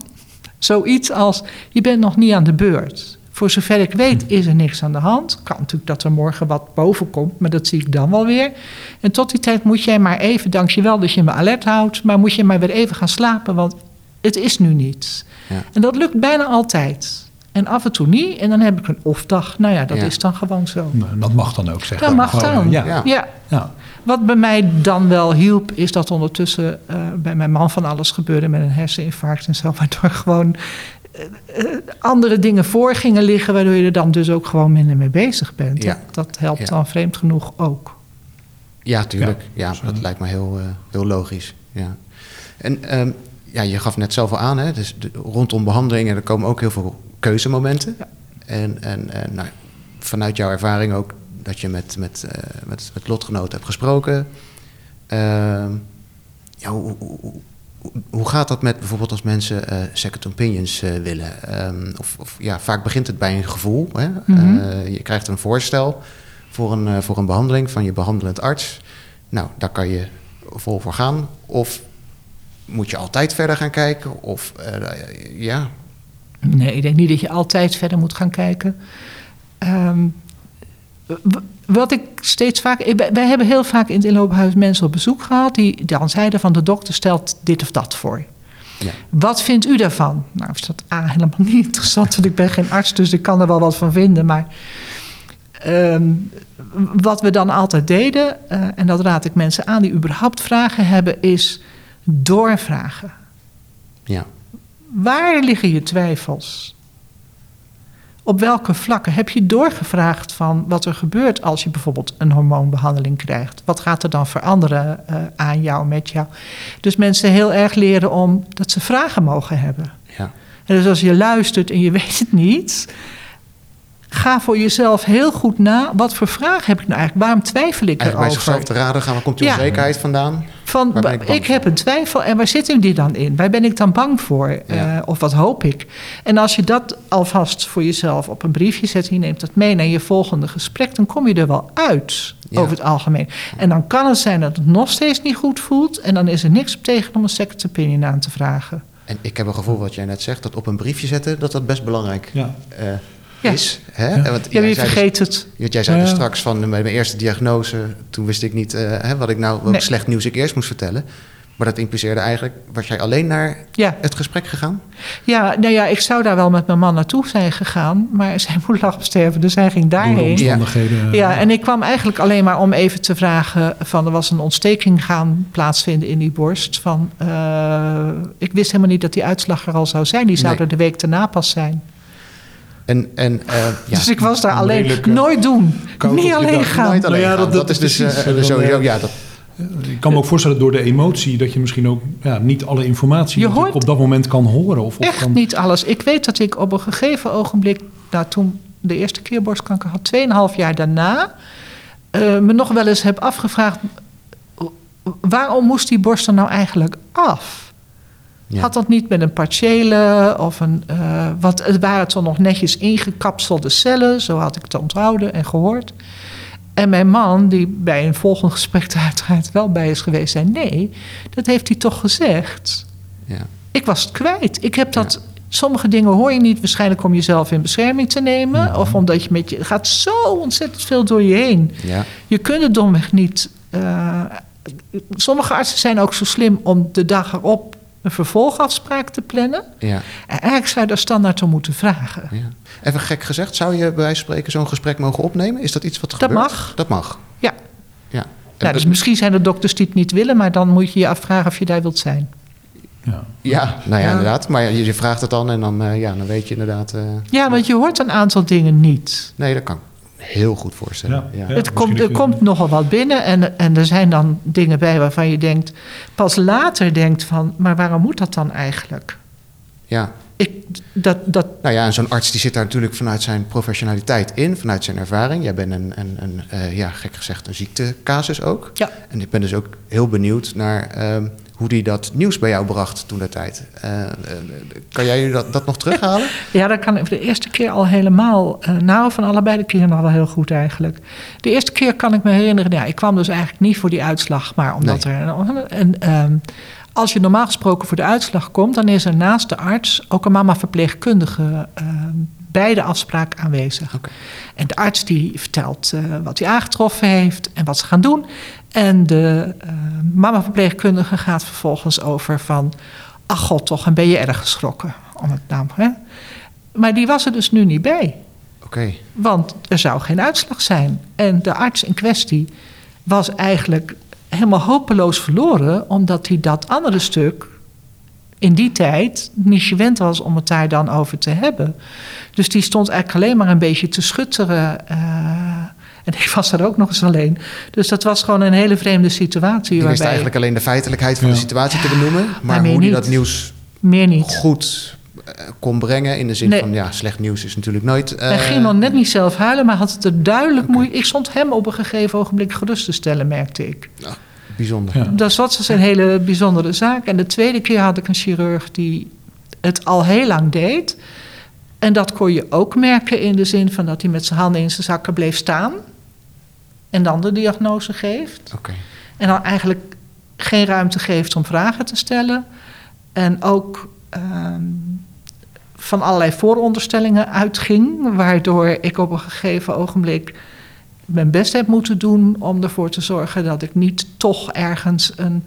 zoiets als: Je bent nog niet aan de beurt. Voor zover ik weet is er niks aan de hand. Kan natuurlijk dat er morgen wat boven komt, maar dat zie ik dan wel weer. En tot die tijd moet jij maar even, dankjewel dat je me alert houdt, maar moet je maar weer even gaan slapen, want het is nu niet. Ja. En dat lukt bijna altijd. En af en toe niet. En dan heb ik een of-dag. Nou ja, dat Ja. is dan gewoon zo. Nou, dat mag dan ook, zeg Dat mag Gewoon, dan. Ja. Ja. Ja. Ja. Wat bij mij dan wel hielp, is dat ondertussen eh, bij mijn man van alles gebeurde met een herseninfarct en zo. Waardoor gewoon eh, eh, andere dingen voor gingen liggen, waardoor je er dan dus ook gewoon minder mee bezig bent. Ja. Dat, dat helpt Ja. dan vreemd genoeg ook. Ja, tuurlijk. Ja, dat lijkt me heel, eh, heel logisch. Ja. En ehm, ja, je gaf net zelf al aan, hè, dus de- rondom behandelingen er komen ook heel veel keuzemomenten. Ja. En, en, en nou, vanuit jouw ervaring ook dat je met, met, eh, met, met lotgenoten hebt gesproken. Ehm, ja, hoe, hoe, hoe- gaat dat met bijvoorbeeld als mensen eh, second opinions eh, willen? Ehm, of, of, ja, vaak begint het bij een gevoel. Hè? Mhm. Eh, je krijgt een voorstel voor een, eh, voor een behandeling van je behandelend arts. Nou, daar kan je vol voor gaan. Of moet je altijd verder gaan kijken? Of eh, ja, Nee, ik denk niet dat je altijd verder moet gaan kijken. Ehm, wat ik steeds vaak. wij hebben heel vaak in het inloophuis mensen op bezoek gehad. die dan zeiden: van de dokter stelt dit of dat voor. Ja. Wat vindt u daarvan? Nou, is dat A, helemaal niet interessant, want ik ben geen arts, dus ik kan er wel wat van vinden. Maar ehm, wat we dan altijd deden, eh, en dat raad ik mensen aan die überhaupt vragen hebben, is doorvragen. ja, Waar liggen je twijfels? Op welke vlakken heb je doorgevraagd van wat er gebeurt als je bijvoorbeeld een hormoonbehandeling krijgt? Wat gaat er dan veranderen eh, aan jou, met jou? Dus mensen heel erg leren om dat ze vragen mogen hebben. ja, En dus als je luistert en je weet het niet, ga voor jezelf heel goed na. Wat voor vragen heb ik nou eigenlijk? Waarom twijfel ik Eigenlijk bij erover? zichzelf te raden gaan, waar komt die Ja. onzekerheid vandaan? Van, Waar ik heb een twijfel en waar zit die dan in? Waar ben ik dan bang voor? Ja. Eh, of wat hoop ik? En als je dat alvast voor jezelf op een briefje zet... en je neemt dat mee naar je volgende gesprek... dan kom je er wel uit, Ja. over het algemeen. En dan kan het zijn dat het nog steeds niet goed voelt... en dan is er niks op tegen om een second opinion aan te vragen. En ik heb een gevoel, wat jij net zegt, dat op een briefje zetten, dat dat best belangrijk Ja. eh. Is. Hè? Ja. En Want Ja, jij je zei dus- vergeet het. Want jij zei Ja. dus straks van bij mijn eerste diagnose, toen wist ik niet eh, hè, wat ik nou, welk Nee. slecht nieuws ik eerst moest vertellen. Maar dat impliceerde eigenlijk, was jij alleen naar Ja. het gesprek gegaan? Ja, nou ja, ik zou daar wel met mijn man naartoe zijn gegaan... maar zijn moeder lag op sterven, dus hij ging daarheen. omstandigheden. Ja, en ik kwam eigenlijk alleen maar om even te vragen: van er was een ontsteking gaan plaatsvinden in die borst. Van, eh, ik wist helemaal niet dat die uitslag er al zou zijn. Die zou Nee. er de week daarna pas zijn. En, en eh, ja, Dus ik was daar Een alleen. redelijke Nooit doen. Niet alleen gaan. nooit alleen Nou ja, gaan. dat- dat, is dus precies. eh, sowieso, eh, ja, dat, Ik kan me ook voorstellen door de emotie dat je misschien ook ja, niet alle informatie Je natuurlijk hoort op dat moment kan horen. Of, of Echt kan, niet alles. Ik weet dat ik op een gegeven ogenblik, nou, toen de eerste keer borstkanker had, 2,5 jaar daarna, eh, me nog wel eens heb afgevraagd: waarom moest die borst er nou eigenlijk af? Ja. Had dat niet met een partiële of een. want het waren toch nog netjes ingekapselde cellen, zo had ik het onthouden en gehoord. En mijn man, die bij een volgend gesprek er uiteraard wel bij is geweest, zei: Nee, dat heeft hij toch gezegd. Ja. Ik was het kwijt. Ik heb dat. Sommige dingen hoor je niet, waarschijnlijk om jezelf in bescherming te nemen. Of omdat je met je. Het gaat zo ontzettend veel door je heen. Ja. Je kunt het domweg niet. eh, sommige artsen zijn ook zo slim om de dag erop een vervolgafspraak te plannen. Ja. En eigenlijk zou je daar standaard om moeten vragen. ja. Even gek gezegd, zou je bij wijze van spreken zo'n gesprek mogen opnemen? Is dat iets wat Dat gebeurt? mag. Dat mag. Ja. Ja. Nou, dus dat- misschien zijn er dokters die het niet willen, maar dan moet je je afvragen of je daar wilt zijn. Ja. Ja, nou ja, Ja. inderdaad. Maar je, je vraagt het dan en dan, eh, ja, dan weet je inderdaad. eh, Ja, want je hoort een aantal dingen niet. nee, dat kan heel goed voorstellen. Ja. Het komt, er komt nogal wat binnen en, en er zijn dan dingen bij waarvan je denkt, pas later denkt van, maar waarom moet dat dan eigenlijk? ja. Ik, dat, dat, Nou ja, en zo'n arts die zit daar natuurlijk vanuit zijn professionaliteit in, vanuit zijn ervaring. Jij bent een, een, een eh, ja, gek gezegd, een ziektecasus ook. ja, En ik ben dus ook heel benieuwd naar ehm, hoe die dat nieuws bij jou bracht toen der tijd. Eh, eh, kan jij dat, dat nog terughalen? Ja, dat kan ik de eerste keer al helemaal. eh, nou, van allebei de keren al wel heel goed eigenlijk. De eerste keer kan ik me herinneren, ja, ik kwam dus eigenlijk niet voor die uitslag, maar omdat er. En, ehm, als je normaal gesproken voor de uitslag komt, dan is er naast de arts ook een mama-verpleegkundige ehm, bij de afspraak aanwezig. En de arts die vertelt wat hij aangetroffen heeft en wat ze gaan doen. En de eh mama-verpleegkundige gaat vervolgens over van... ach god, toch, en ben je erg geschrokken. Om het naam, hè? Maar die was er dus nu niet bij. Oké, Want er zou geen uitslag zijn. En de arts in kwestie was eigenlijk helemaal hopeloos verloren... omdat hij dat andere stuk in die tijd niet gewend was om het daar dan over te hebben. Dus die stond eigenlijk alleen maar een beetje te schutteren. eh, en ik was er ook nog eens alleen. Dus dat was gewoon een hele vreemde situatie. die wist waarbij eigenlijk alleen de feitelijkheid van Ja. de situatie te benoemen. Maar hoe niet. dat nieuws meer niet. goed eh, kon brengen. In de zin Nee. van, ja, slecht nieuws is natuurlijk nooit... eh, Hij ging nog net niet zelf huilen, maar had het er duidelijk moeilijk. Ik stond hem op een gegeven ogenblik gerust te stellen, merkte ik. Bijzonder. Ja. Dat was dus een hele bijzondere zaak. En de tweede keer had ik een chirurg die het al heel lang deed. En dat kon je ook merken in de zin van dat hij met zijn handen in zijn zakken bleef staan. En dan de diagnose geeft. En dan eigenlijk geen ruimte geeft om vragen te stellen. En ook ehm, van allerlei vooronderstellingen uitging. Waardoor ik op een gegeven ogenblik mijn best heb moeten doen om ervoor te zorgen dat ik niet toch ergens een,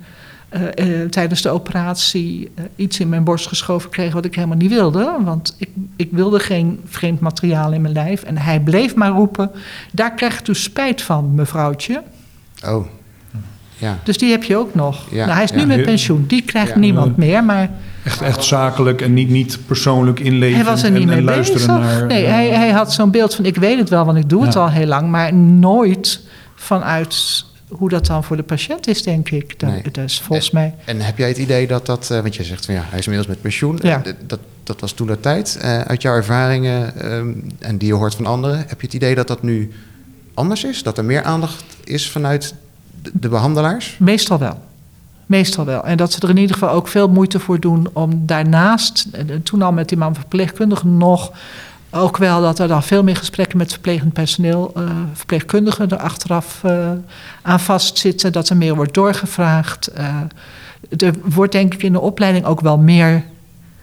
eh, eh, tijdens de operatie eh, iets in mijn borst geschoven kreeg wat ik helemaal niet wilde. Want ik, ik wilde geen vreemd materiaal in mijn lijf. En hij bleef maar roepen: daar krijg ik dus spijt van, mevrouwtje. Oh. Ja. Dus die heb je ook nog. Ja, nou, hij is ja. nu met pensioen. Die krijgt Ja. niemand meer. Maar Echt, echt zakelijk en niet, niet persoonlijk inleven. hij was er niet en, mee en bezig. luisteren naar. nee, hij, hij had zo'n beeld van: ik weet het wel, want ik doe het Ja. al heel lang. Maar nooit vanuit hoe dat dan voor de patiënt is, denk ik. Dat, Nee. dat is volgens mij. En heb jij het idee dat dat... eh, want je zegt van ja, hij is inmiddels met pensioen. Ja. Eh, dat, dat was toen de tijd. Eh, uit jouw ervaringen ehm, en die je hoort van anderen... heb je het idee dat dat nu anders is? Dat er meer aandacht is vanuit de, de behandelaars? Meestal wel. Meestal wel. En dat ze er in ieder geval ook veel moeite voor doen om daarnaast, toen al met die man verpleegkundige nog, ook wel dat er dan veel meer gesprekken met verplegend personeel, eh, verpleegkundigen er achteraf eh, aan vastzitten, dat er meer wordt doorgevraagd. Eh, er wordt denk ik in de opleiding ook wel meer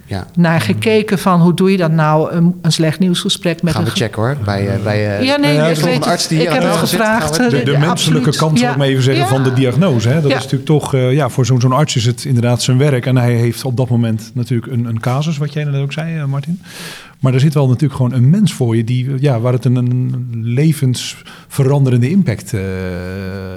Ja, naar gekeken van hoe doe je dat nou, een, een slecht nieuwsgesprek met gaan een we checken hoor. Bij, eh, bij, eh, Ja, nee, Ja, ik weet volgende arts die Ik hier heb aan het gevraagd. gaan we- de, de eh, menselijke absoluut. kant, zal ik maar even zeggen, Ja. van de diagnose. Hè? Dat Ja. is natuurlijk toch, eh, ja, voor zo'n zo'n arts is het inderdaad zijn werk. En hij heeft op dat moment natuurlijk een, een casus, wat jij net ook zei, eh, Martin. Maar er zit wel natuurlijk gewoon een mens voor je, die, ja, waar het een, een levensveranderende impact eh,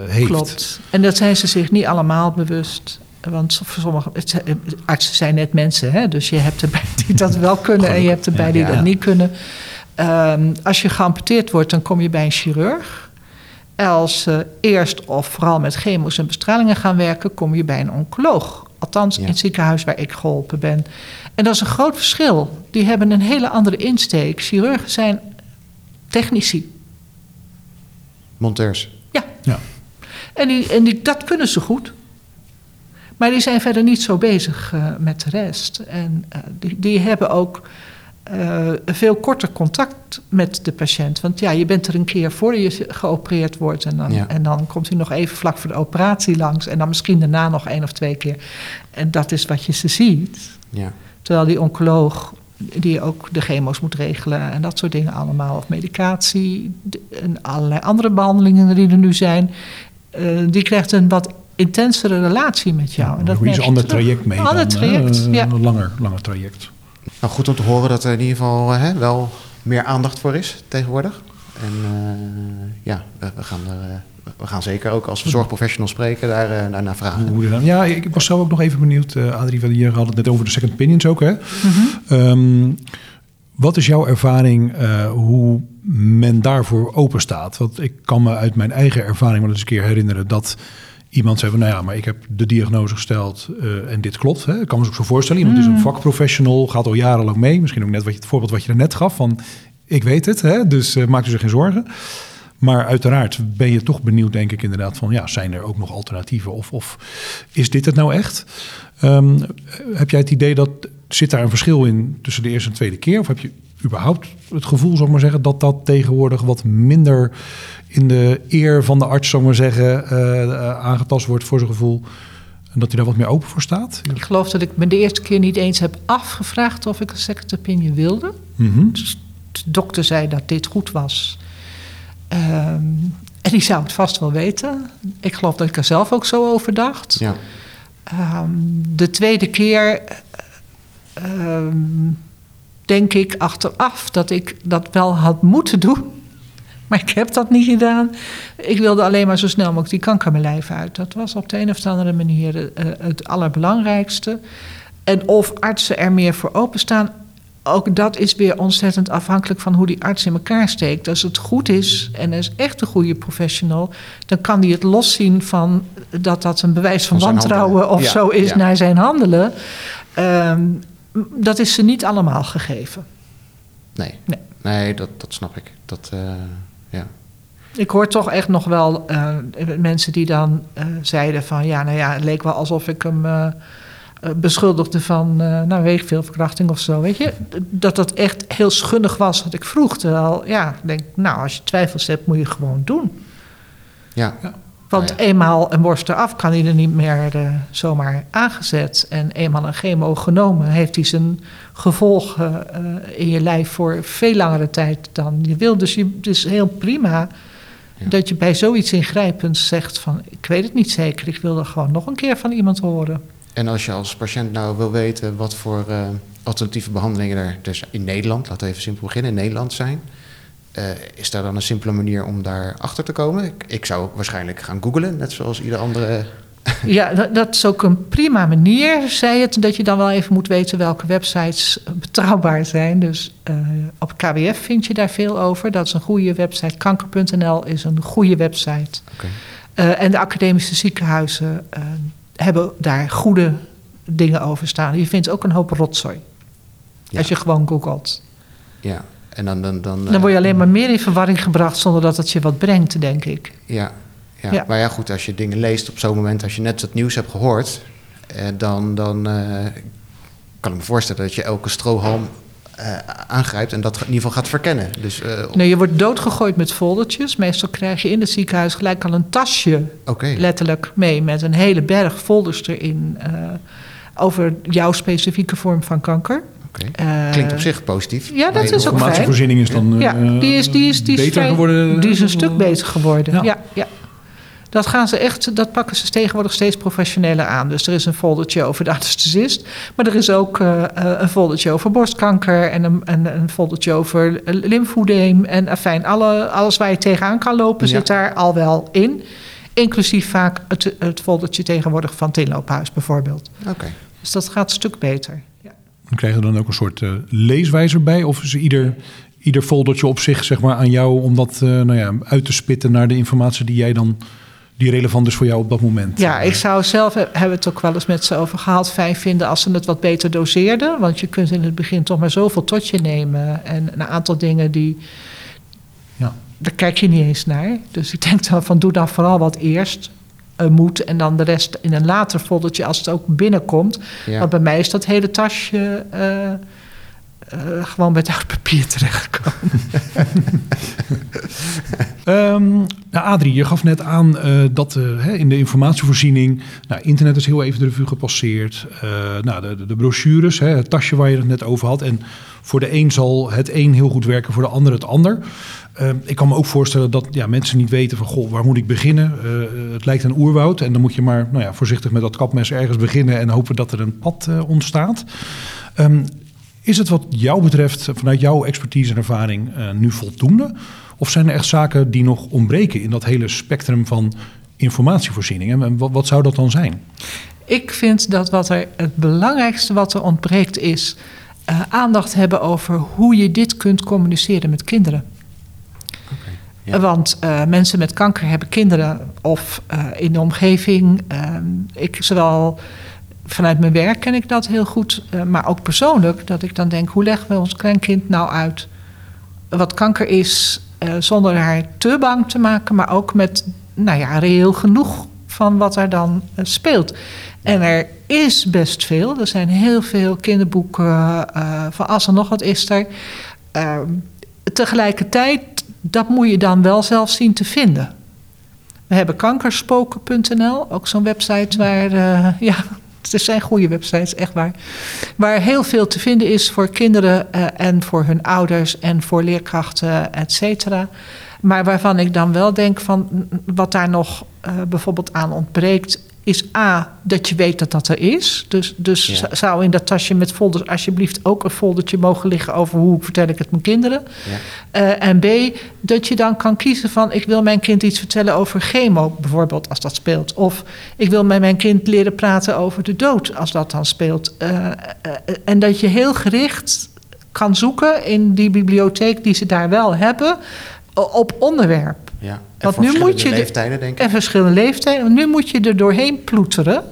heeft. Klopt. En dat zijn ze zich niet allemaal bewust. Want voor sommige het zijn- artsen zijn net mensen, hè? dus je hebt erbij die dat wel kunnen en je hebt erbij die Ja. dat niet kunnen. Ehm, als je geamputeerd wordt, dan kom je bij een chirurg. Als ze eerst of vooral met chemo's en bestralingen gaan werken, kom je bij een oncoloog. Althans, Ja. in het ziekenhuis waar ik geholpen ben. En dat is een groot verschil. Die hebben een hele andere insteek. Chirurgen zijn technici. Monteurs. Ja. Ja. En, die, en die, dat kunnen ze goed. Maar die zijn verder niet zo bezig uh, met de rest. En uh, die, die hebben ook uh, veel korter contact met de patiënt. Want ja, je bent er een keer voor je geopereerd wordt. En dan, ja. en dan komt u nog even vlak voor de operatie langs. En dan misschien daarna nog één of twee keer. En dat is wat je ze ziet. Ja. Terwijl die oncoloog, die ook de chemo's moet regelen en dat soort dingen allemaal. Of medicatie en allerlei andere behandelingen die er nu zijn. Uh, die krijgt een wat intensere relatie met jou. Ja, en dat is een ander traject mee. Een ander traject, uh, ja. Een langer, langer traject. Nou, goed om te horen dat er in ieder geval hè, wel meer aandacht voor is tegenwoordig. En uh, ja, we, we, gaan er, uh, we gaan zeker ook als zorgprofessional spreken daar, uh, daar naar vragen. Hoe dan? Ja, ik was zelf ook nog even benieuwd. Adrie, je had het net over de second opinions ook, hè? Mm -hmm. um, wat is jouw ervaring hoe men daarvoor open staat? Want ik kan me uit mijn eigen ervaring wel eens een keer herinneren dat iemand zei van, nou ja, maar ik heb de diagnose gesteld uh, en dit klopt. Hè. Ik kan me ook zo voorstellen. Iemand mm. is een vakprofessional, gaat al jarenlang mee. Misschien ook net wat je, het voorbeeld wat je er net gaf van, ik weet het, hè, dus uh, maak u zich geen zorgen. Maar uiteraard ben je toch benieuwd, denk ik inderdaad, van ja, zijn er ook nog alternatieven? Of, of is dit het nou echt? Um, heb jij het idee dat, zit daar een verschil in tussen de eerste en tweede keer? Of heb je überhaupt het gevoel, zal ik maar zeggen, dat dat tegenwoordig wat minder in de eer van de arts, zal ik maar zeggen, uh, aangetast wordt voor zijn gevoel? En dat hij daar wat meer open voor staat? Ik geloof dat ik me de eerste keer niet eens heb afgevraagd of ik een second opinion wilde. Mm -hmm. Dus de dokter zei dat dit goed was. Um, en die zou het vast wel weten. Ik geloof dat ik er zelf ook zo over dacht. Ja. Um, de tweede keer um, denk ik achteraf dat ik dat wel had moeten doen. Maar ik heb dat niet gedaan. Ik wilde alleen maar zo snel mogelijk die kanker mijn lijf uit. Dat was op de een of andere manier uh, het allerbelangrijkste. En of artsen er meer voor openstaan, ook dat is weer ontzettend afhankelijk van hoe die arts in elkaar steekt. Als het goed is en is echt een goede professional, dan kan die het loszien van dat dat een bewijs van, wantrouwen handelen. of Ja, zo is ja. naar zijn handelen. Ehm, dat is ze niet allemaal gegeven. Nee, Nee. nee dat, dat snap ik. Dat, eh, ja. Ik hoor toch echt nog wel eh, mensen die dan eh, zeiden van ja, nou ja, het leek wel alsof ik hem beschuldigde van, nou weet ik veel, verkrachting of zo, weet je. Dat dat echt heel schunnig was wat ik vroeg. Terwijl, ja, ik denk, nou, als je twijfels hebt, moet je gewoon doen. Ja. Want Nou ja. eenmaal een borst eraf kan hij er niet meer eh, zomaar aangezet. En eenmaal een chemo genomen, heeft hij zijn gevolgen eh, in je lijf voor veel langere tijd dan je wil. Dus het is heel prima Ja. dat je bij zoiets ingrijpends zegt van... ik weet het niet zeker, ik wil er gewoon nog een keer van iemand horen. En als je als patiënt nou wil weten wat voor eh, alternatieve behandelingen er dus in Nederland, laten we even simpel beginnen, in Nederland zijn. Eh, is daar dan een simpele manier om daar achter te komen? Ik, ik zou waarschijnlijk gaan googlen, net zoals ieder andere. Ja, dat, dat is ook een prima manier, zei het. Dat je dan wel even moet weten welke websites eh, betrouwbaar zijn. Dus eh, op KWF vind je daar veel over. Dat is een goede website. Kanker.nl is een goede website. Oké. Eh, en de academische ziekenhuizen hebben daar goede dingen over staan. Je vindt ook een hoop rotzooi. Ja. Als je gewoon googelt. Ja, en dan. Dan, dan, Dan word je eh, alleen maar meer in verwarring gebracht zonder dat het je wat brengt, denk ik. Ja, ja. Ja. maar ja, goed, als je dingen leest op zo'n moment, als je net het nieuws hebt gehoord, eh, dan, dan eh, kan ik me voorstellen dat je elke strohalm aangrijpt en dat in ieder geval gaat verkennen. Dus op- Nee, je wordt doodgegooid met foldertjes. Meestal krijg je in het ziekenhuis gelijk al een tasje letterlijk mee met een hele berg folders erin over jouw specifieke vorm van kanker. Eh, Klinkt op zich positief. ja, dat is ook fijn. Informatievoorziening is dan ja, eh, die is, die is, die is beter vrij- geworden. Die is een stuk beter geworden. Ja. Ja. Ja, Dat gaan ze echt, dat pakken ze tegenwoordig steeds professioneler aan. Dus er is een foldertje over de anesthesist, maar er is ook eh, eh, een foldertje over borstkanker en een, een, een foldertje over eh, lymfoedeem. En afijn, alle, alles waar je tegenaan kan lopen Ja. zit daar al wel in. Inclusief vaak het, het foldertje tegenwoordig van het inloophuis bijvoorbeeld. Oké. Dus dat gaat een stuk beter. Dan krijg je dan ook een soort eh, leeswijzer bij? Of is ieder, ieder foldertje op zich zeg maar, aan jou om dat eh, nou ja, uit te spitten naar de informatie die jij dan die relevant is voor jou op dat moment? Ja, ik zou zelf, he- hebben het ook wel eens met ze over gehad, fijn vinden als ze het wat beter doseerden. Want je kunt in het begin toch maar zoveel tot je nemen. En een aantal dingen die, Ja. daar kijk je niet eens naar. Dus ik denk dan van doe dan vooral wat eerst. Eh, moet. En dan de rest in een later foldertje als het ook binnenkomt. Ja. Want bij mij is dat hele tasje eh, eh, gewoon met oud papier terechtgekomen. Ehm, nou, Adrie, je gaf net aan eh, dat eh, hè, in de informatievoorziening... Nou, internet is heel even de revue gepasseerd. Eh, nou, de, de, de brochures, hè, het tasje waar je het net over had. En voor de een zal het een heel goed werken, voor de ander het ander. Ehm, ik kan me ook voorstellen dat ja, mensen niet weten van... Goh, waar moet ik beginnen? Eh, het lijkt een oerwoud. En dan moet je maar nou ja, voorzichtig met dat kapmes ergens beginnen... en hopen dat er een pad eh, ontstaat. Ehm, is het wat jou betreft, vanuit jouw expertise en ervaring, eh, nu voldoende? Of zijn er echt zaken die nog ontbreken in dat hele spectrum van informatievoorziening? En wat, wat zou dat dan zijn? Ik vind dat wat er het belangrijkste wat er ontbreekt is eh, aandacht hebben over hoe je dit kunt communiceren met kinderen. Ja. Want eh, mensen met kanker hebben kinderen of eh, in de omgeving. eh, ik zowel vanuit mijn werk ken ik dat heel goed, eh, maar ook persoonlijk dat ik dan denk: hoe leggen we ons kleinkind nou uit wat kanker is, zonder haar te bang te maken, maar ook met nou ja, reëel genoeg van wat er dan speelt. En er is best veel. Er zijn heel veel kinderboeken van als er nog wat is er. Ehm, tegelijkertijd, dat moet je dan wel zelf zien te vinden. We hebben kankerspoken.nl, ook zo'n website waar, eh, ja, er zijn goede websites, echt waar. Waar heel veel te vinden is voor kinderen eh, en voor hun ouders en voor leerkrachten, et cetera. Maar waarvan ik dan wel denk van wat daar nog eh, bijvoorbeeld aan ontbreekt, is A, dat je weet dat dat er is. Dus, dus Ja. zou in dat tasje met folders alsjeblieft ook een foldertje mogen liggen over hoe vertel ik het mijn kinderen. Ja. Eh, en B, dat je dan kan kiezen van ik wil mijn kind iets vertellen over chemo, bijvoorbeeld als dat speelt. Of ik wil met mijn kind leren praten over de dood, als dat dan speelt. Eh, eh, en dat je heel gericht kan zoeken in die bibliotheek die ze daar wel hebben, op onderwerp. Ja. En Want voor nu moet verschillende je de- leeftijden, denk ik. En verschillende leeftijden. Want nu moet je er doorheen ploeteren.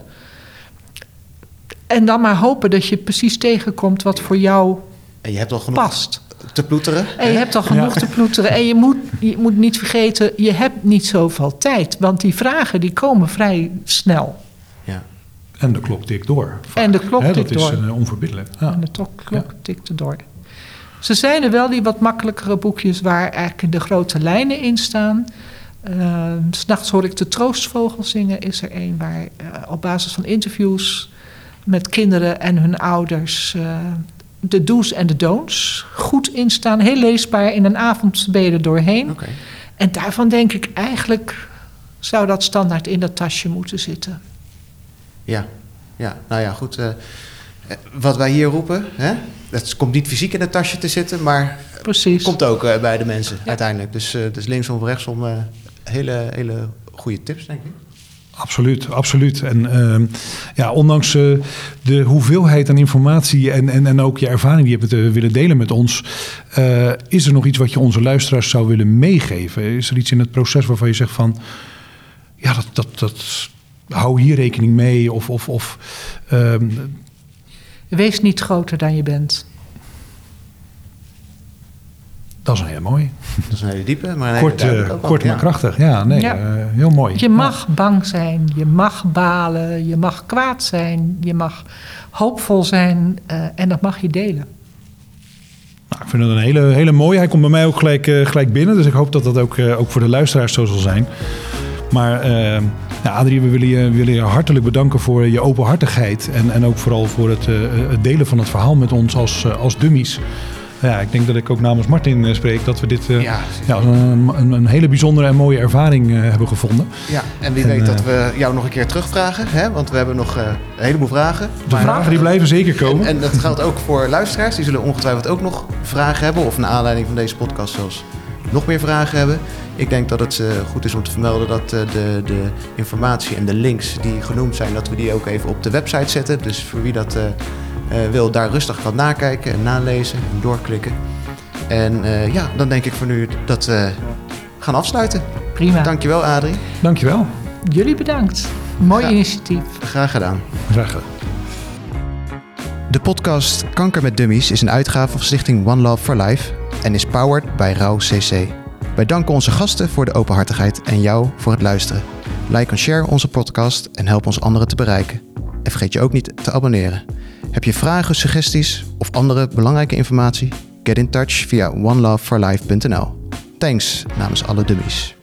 En dan maar hopen dat je precies tegenkomt wat voor jou En je hebt al genoeg past. te ploeteren. En je hebt al genoeg Ja. te ploeteren. En je moet, je moet niet vergeten, je hebt niet zoveel tijd. Want die vragen die komen vrij snel. Ja. En de klok tikt door. vaak. En de klok tikt dat is door. eh, onverbiddelijk. Ja. En de klok tikt erdoor. Ze zijn er wel die wat makkelijkere boekjes waar eigenlijk de grote lijnen in staan. Uh, S'nachts hoor ik de troostvogel zingen. Is er een waar eh, op basis van interviews met kinderen en hun ouders eh, de do's en de don'ts goed in staan. Heel leesbaar. In een avond ben je er doorheen. En daarvan denk ik eigenlijk zou dat standaard in dat tasje moeten zitten. Ja. ja, nou ja, goed. Eh, wat wij hier roepen, hè? het komt niet fysiek in het tasje te zitten, maar Precies. komt ook eh, bij de mensen Ja. uiteindelijk. Dus, eh, dus linksom of rechtsom, hele, hele goede tips, denk ik. Absoluut, absoluut. En ehm, ja, ondanks eh, de hoeveelheid aan informatie en, en, en ook je ervaring die je hebt willen delen met ons, eh, is er nog iets wat je onze luisteraars zou willen meegeven? Is er iets in het proces waarvan je zegt van, ja, dat, dat, dat hou hier rekening mee? Of, of, of ehm, Wees niet groter dan je bent. dat is een heel mooi. Dat is een hele diepe, maar een Kort, hele eh, kort maar Ja. krachtig. Ja, nee, Ja. eh, heel mooi. Je Ja. mag bang zijn, je mag balen, je mag kwaad zijn, je mag hoopvol zijn eh, en dat mag je delen. Nou, ik vind het een hele, hele mooie. Hij komt bij mij ook gelijk, gelijk binnen. Dus ik hoop dat dat ook, eh, ook voor de luisteraars zo zal zijn. Maar eh nou, Adrie, we willen, je, willen je hartelijk bedanken voor je openhartigheid. En, en ook vooral voor het, eh, het delen van het verhaal met ons als, eh, als dummies. Ja, ik denk dat ik ook namens Martin eh, spreek dat we dit Ja, ja, een, een, een hele bijzondere en mooie ervaring hebben gevonden. ja, en wie En, weet dat we jou nog een keer terugvragen, hè? want we hebben nog een heleboel vragen. De Maar- vragen die blijven zeker komen. En, en dat geldt ook voor luisteraars. Die zullen ongetwijfeld ook nog vragen hebben. Of naar aanleiding van deze podcast zelfs nog meer vragen hebben. Ik denk dat het eh, goed is om te vermelden dat eh, de, de informatie en de links die genoemd zijn, dat we die ook even op de website zetten. Dus voor wie dat eh, wil, daar rustig kan nakijken en nalezen en doorklikken. En eh, ja, dan denk ik voor nu dat we gaan afsluiten. Prima. Dankjewel Adrie. Dankjewel. Jullie bedankt. Mooi initiatief. Graag gedaan. Graag gedaan. De podcast Kanker met Dummies is een uitgave van Stichting One Love for Life en is powered bij Rauw CC. Wij danken onze gasten voor de openhartigheid en jou voor het luisteren. Like en share onze podcast en help ons anderen te bereiken. En vergeet je ook niet te abonneren. Heb je vragen, suggesties of andere belangrijke informatie? Get in touch via oneloveforlife.nl. Thanks namens alle dummies.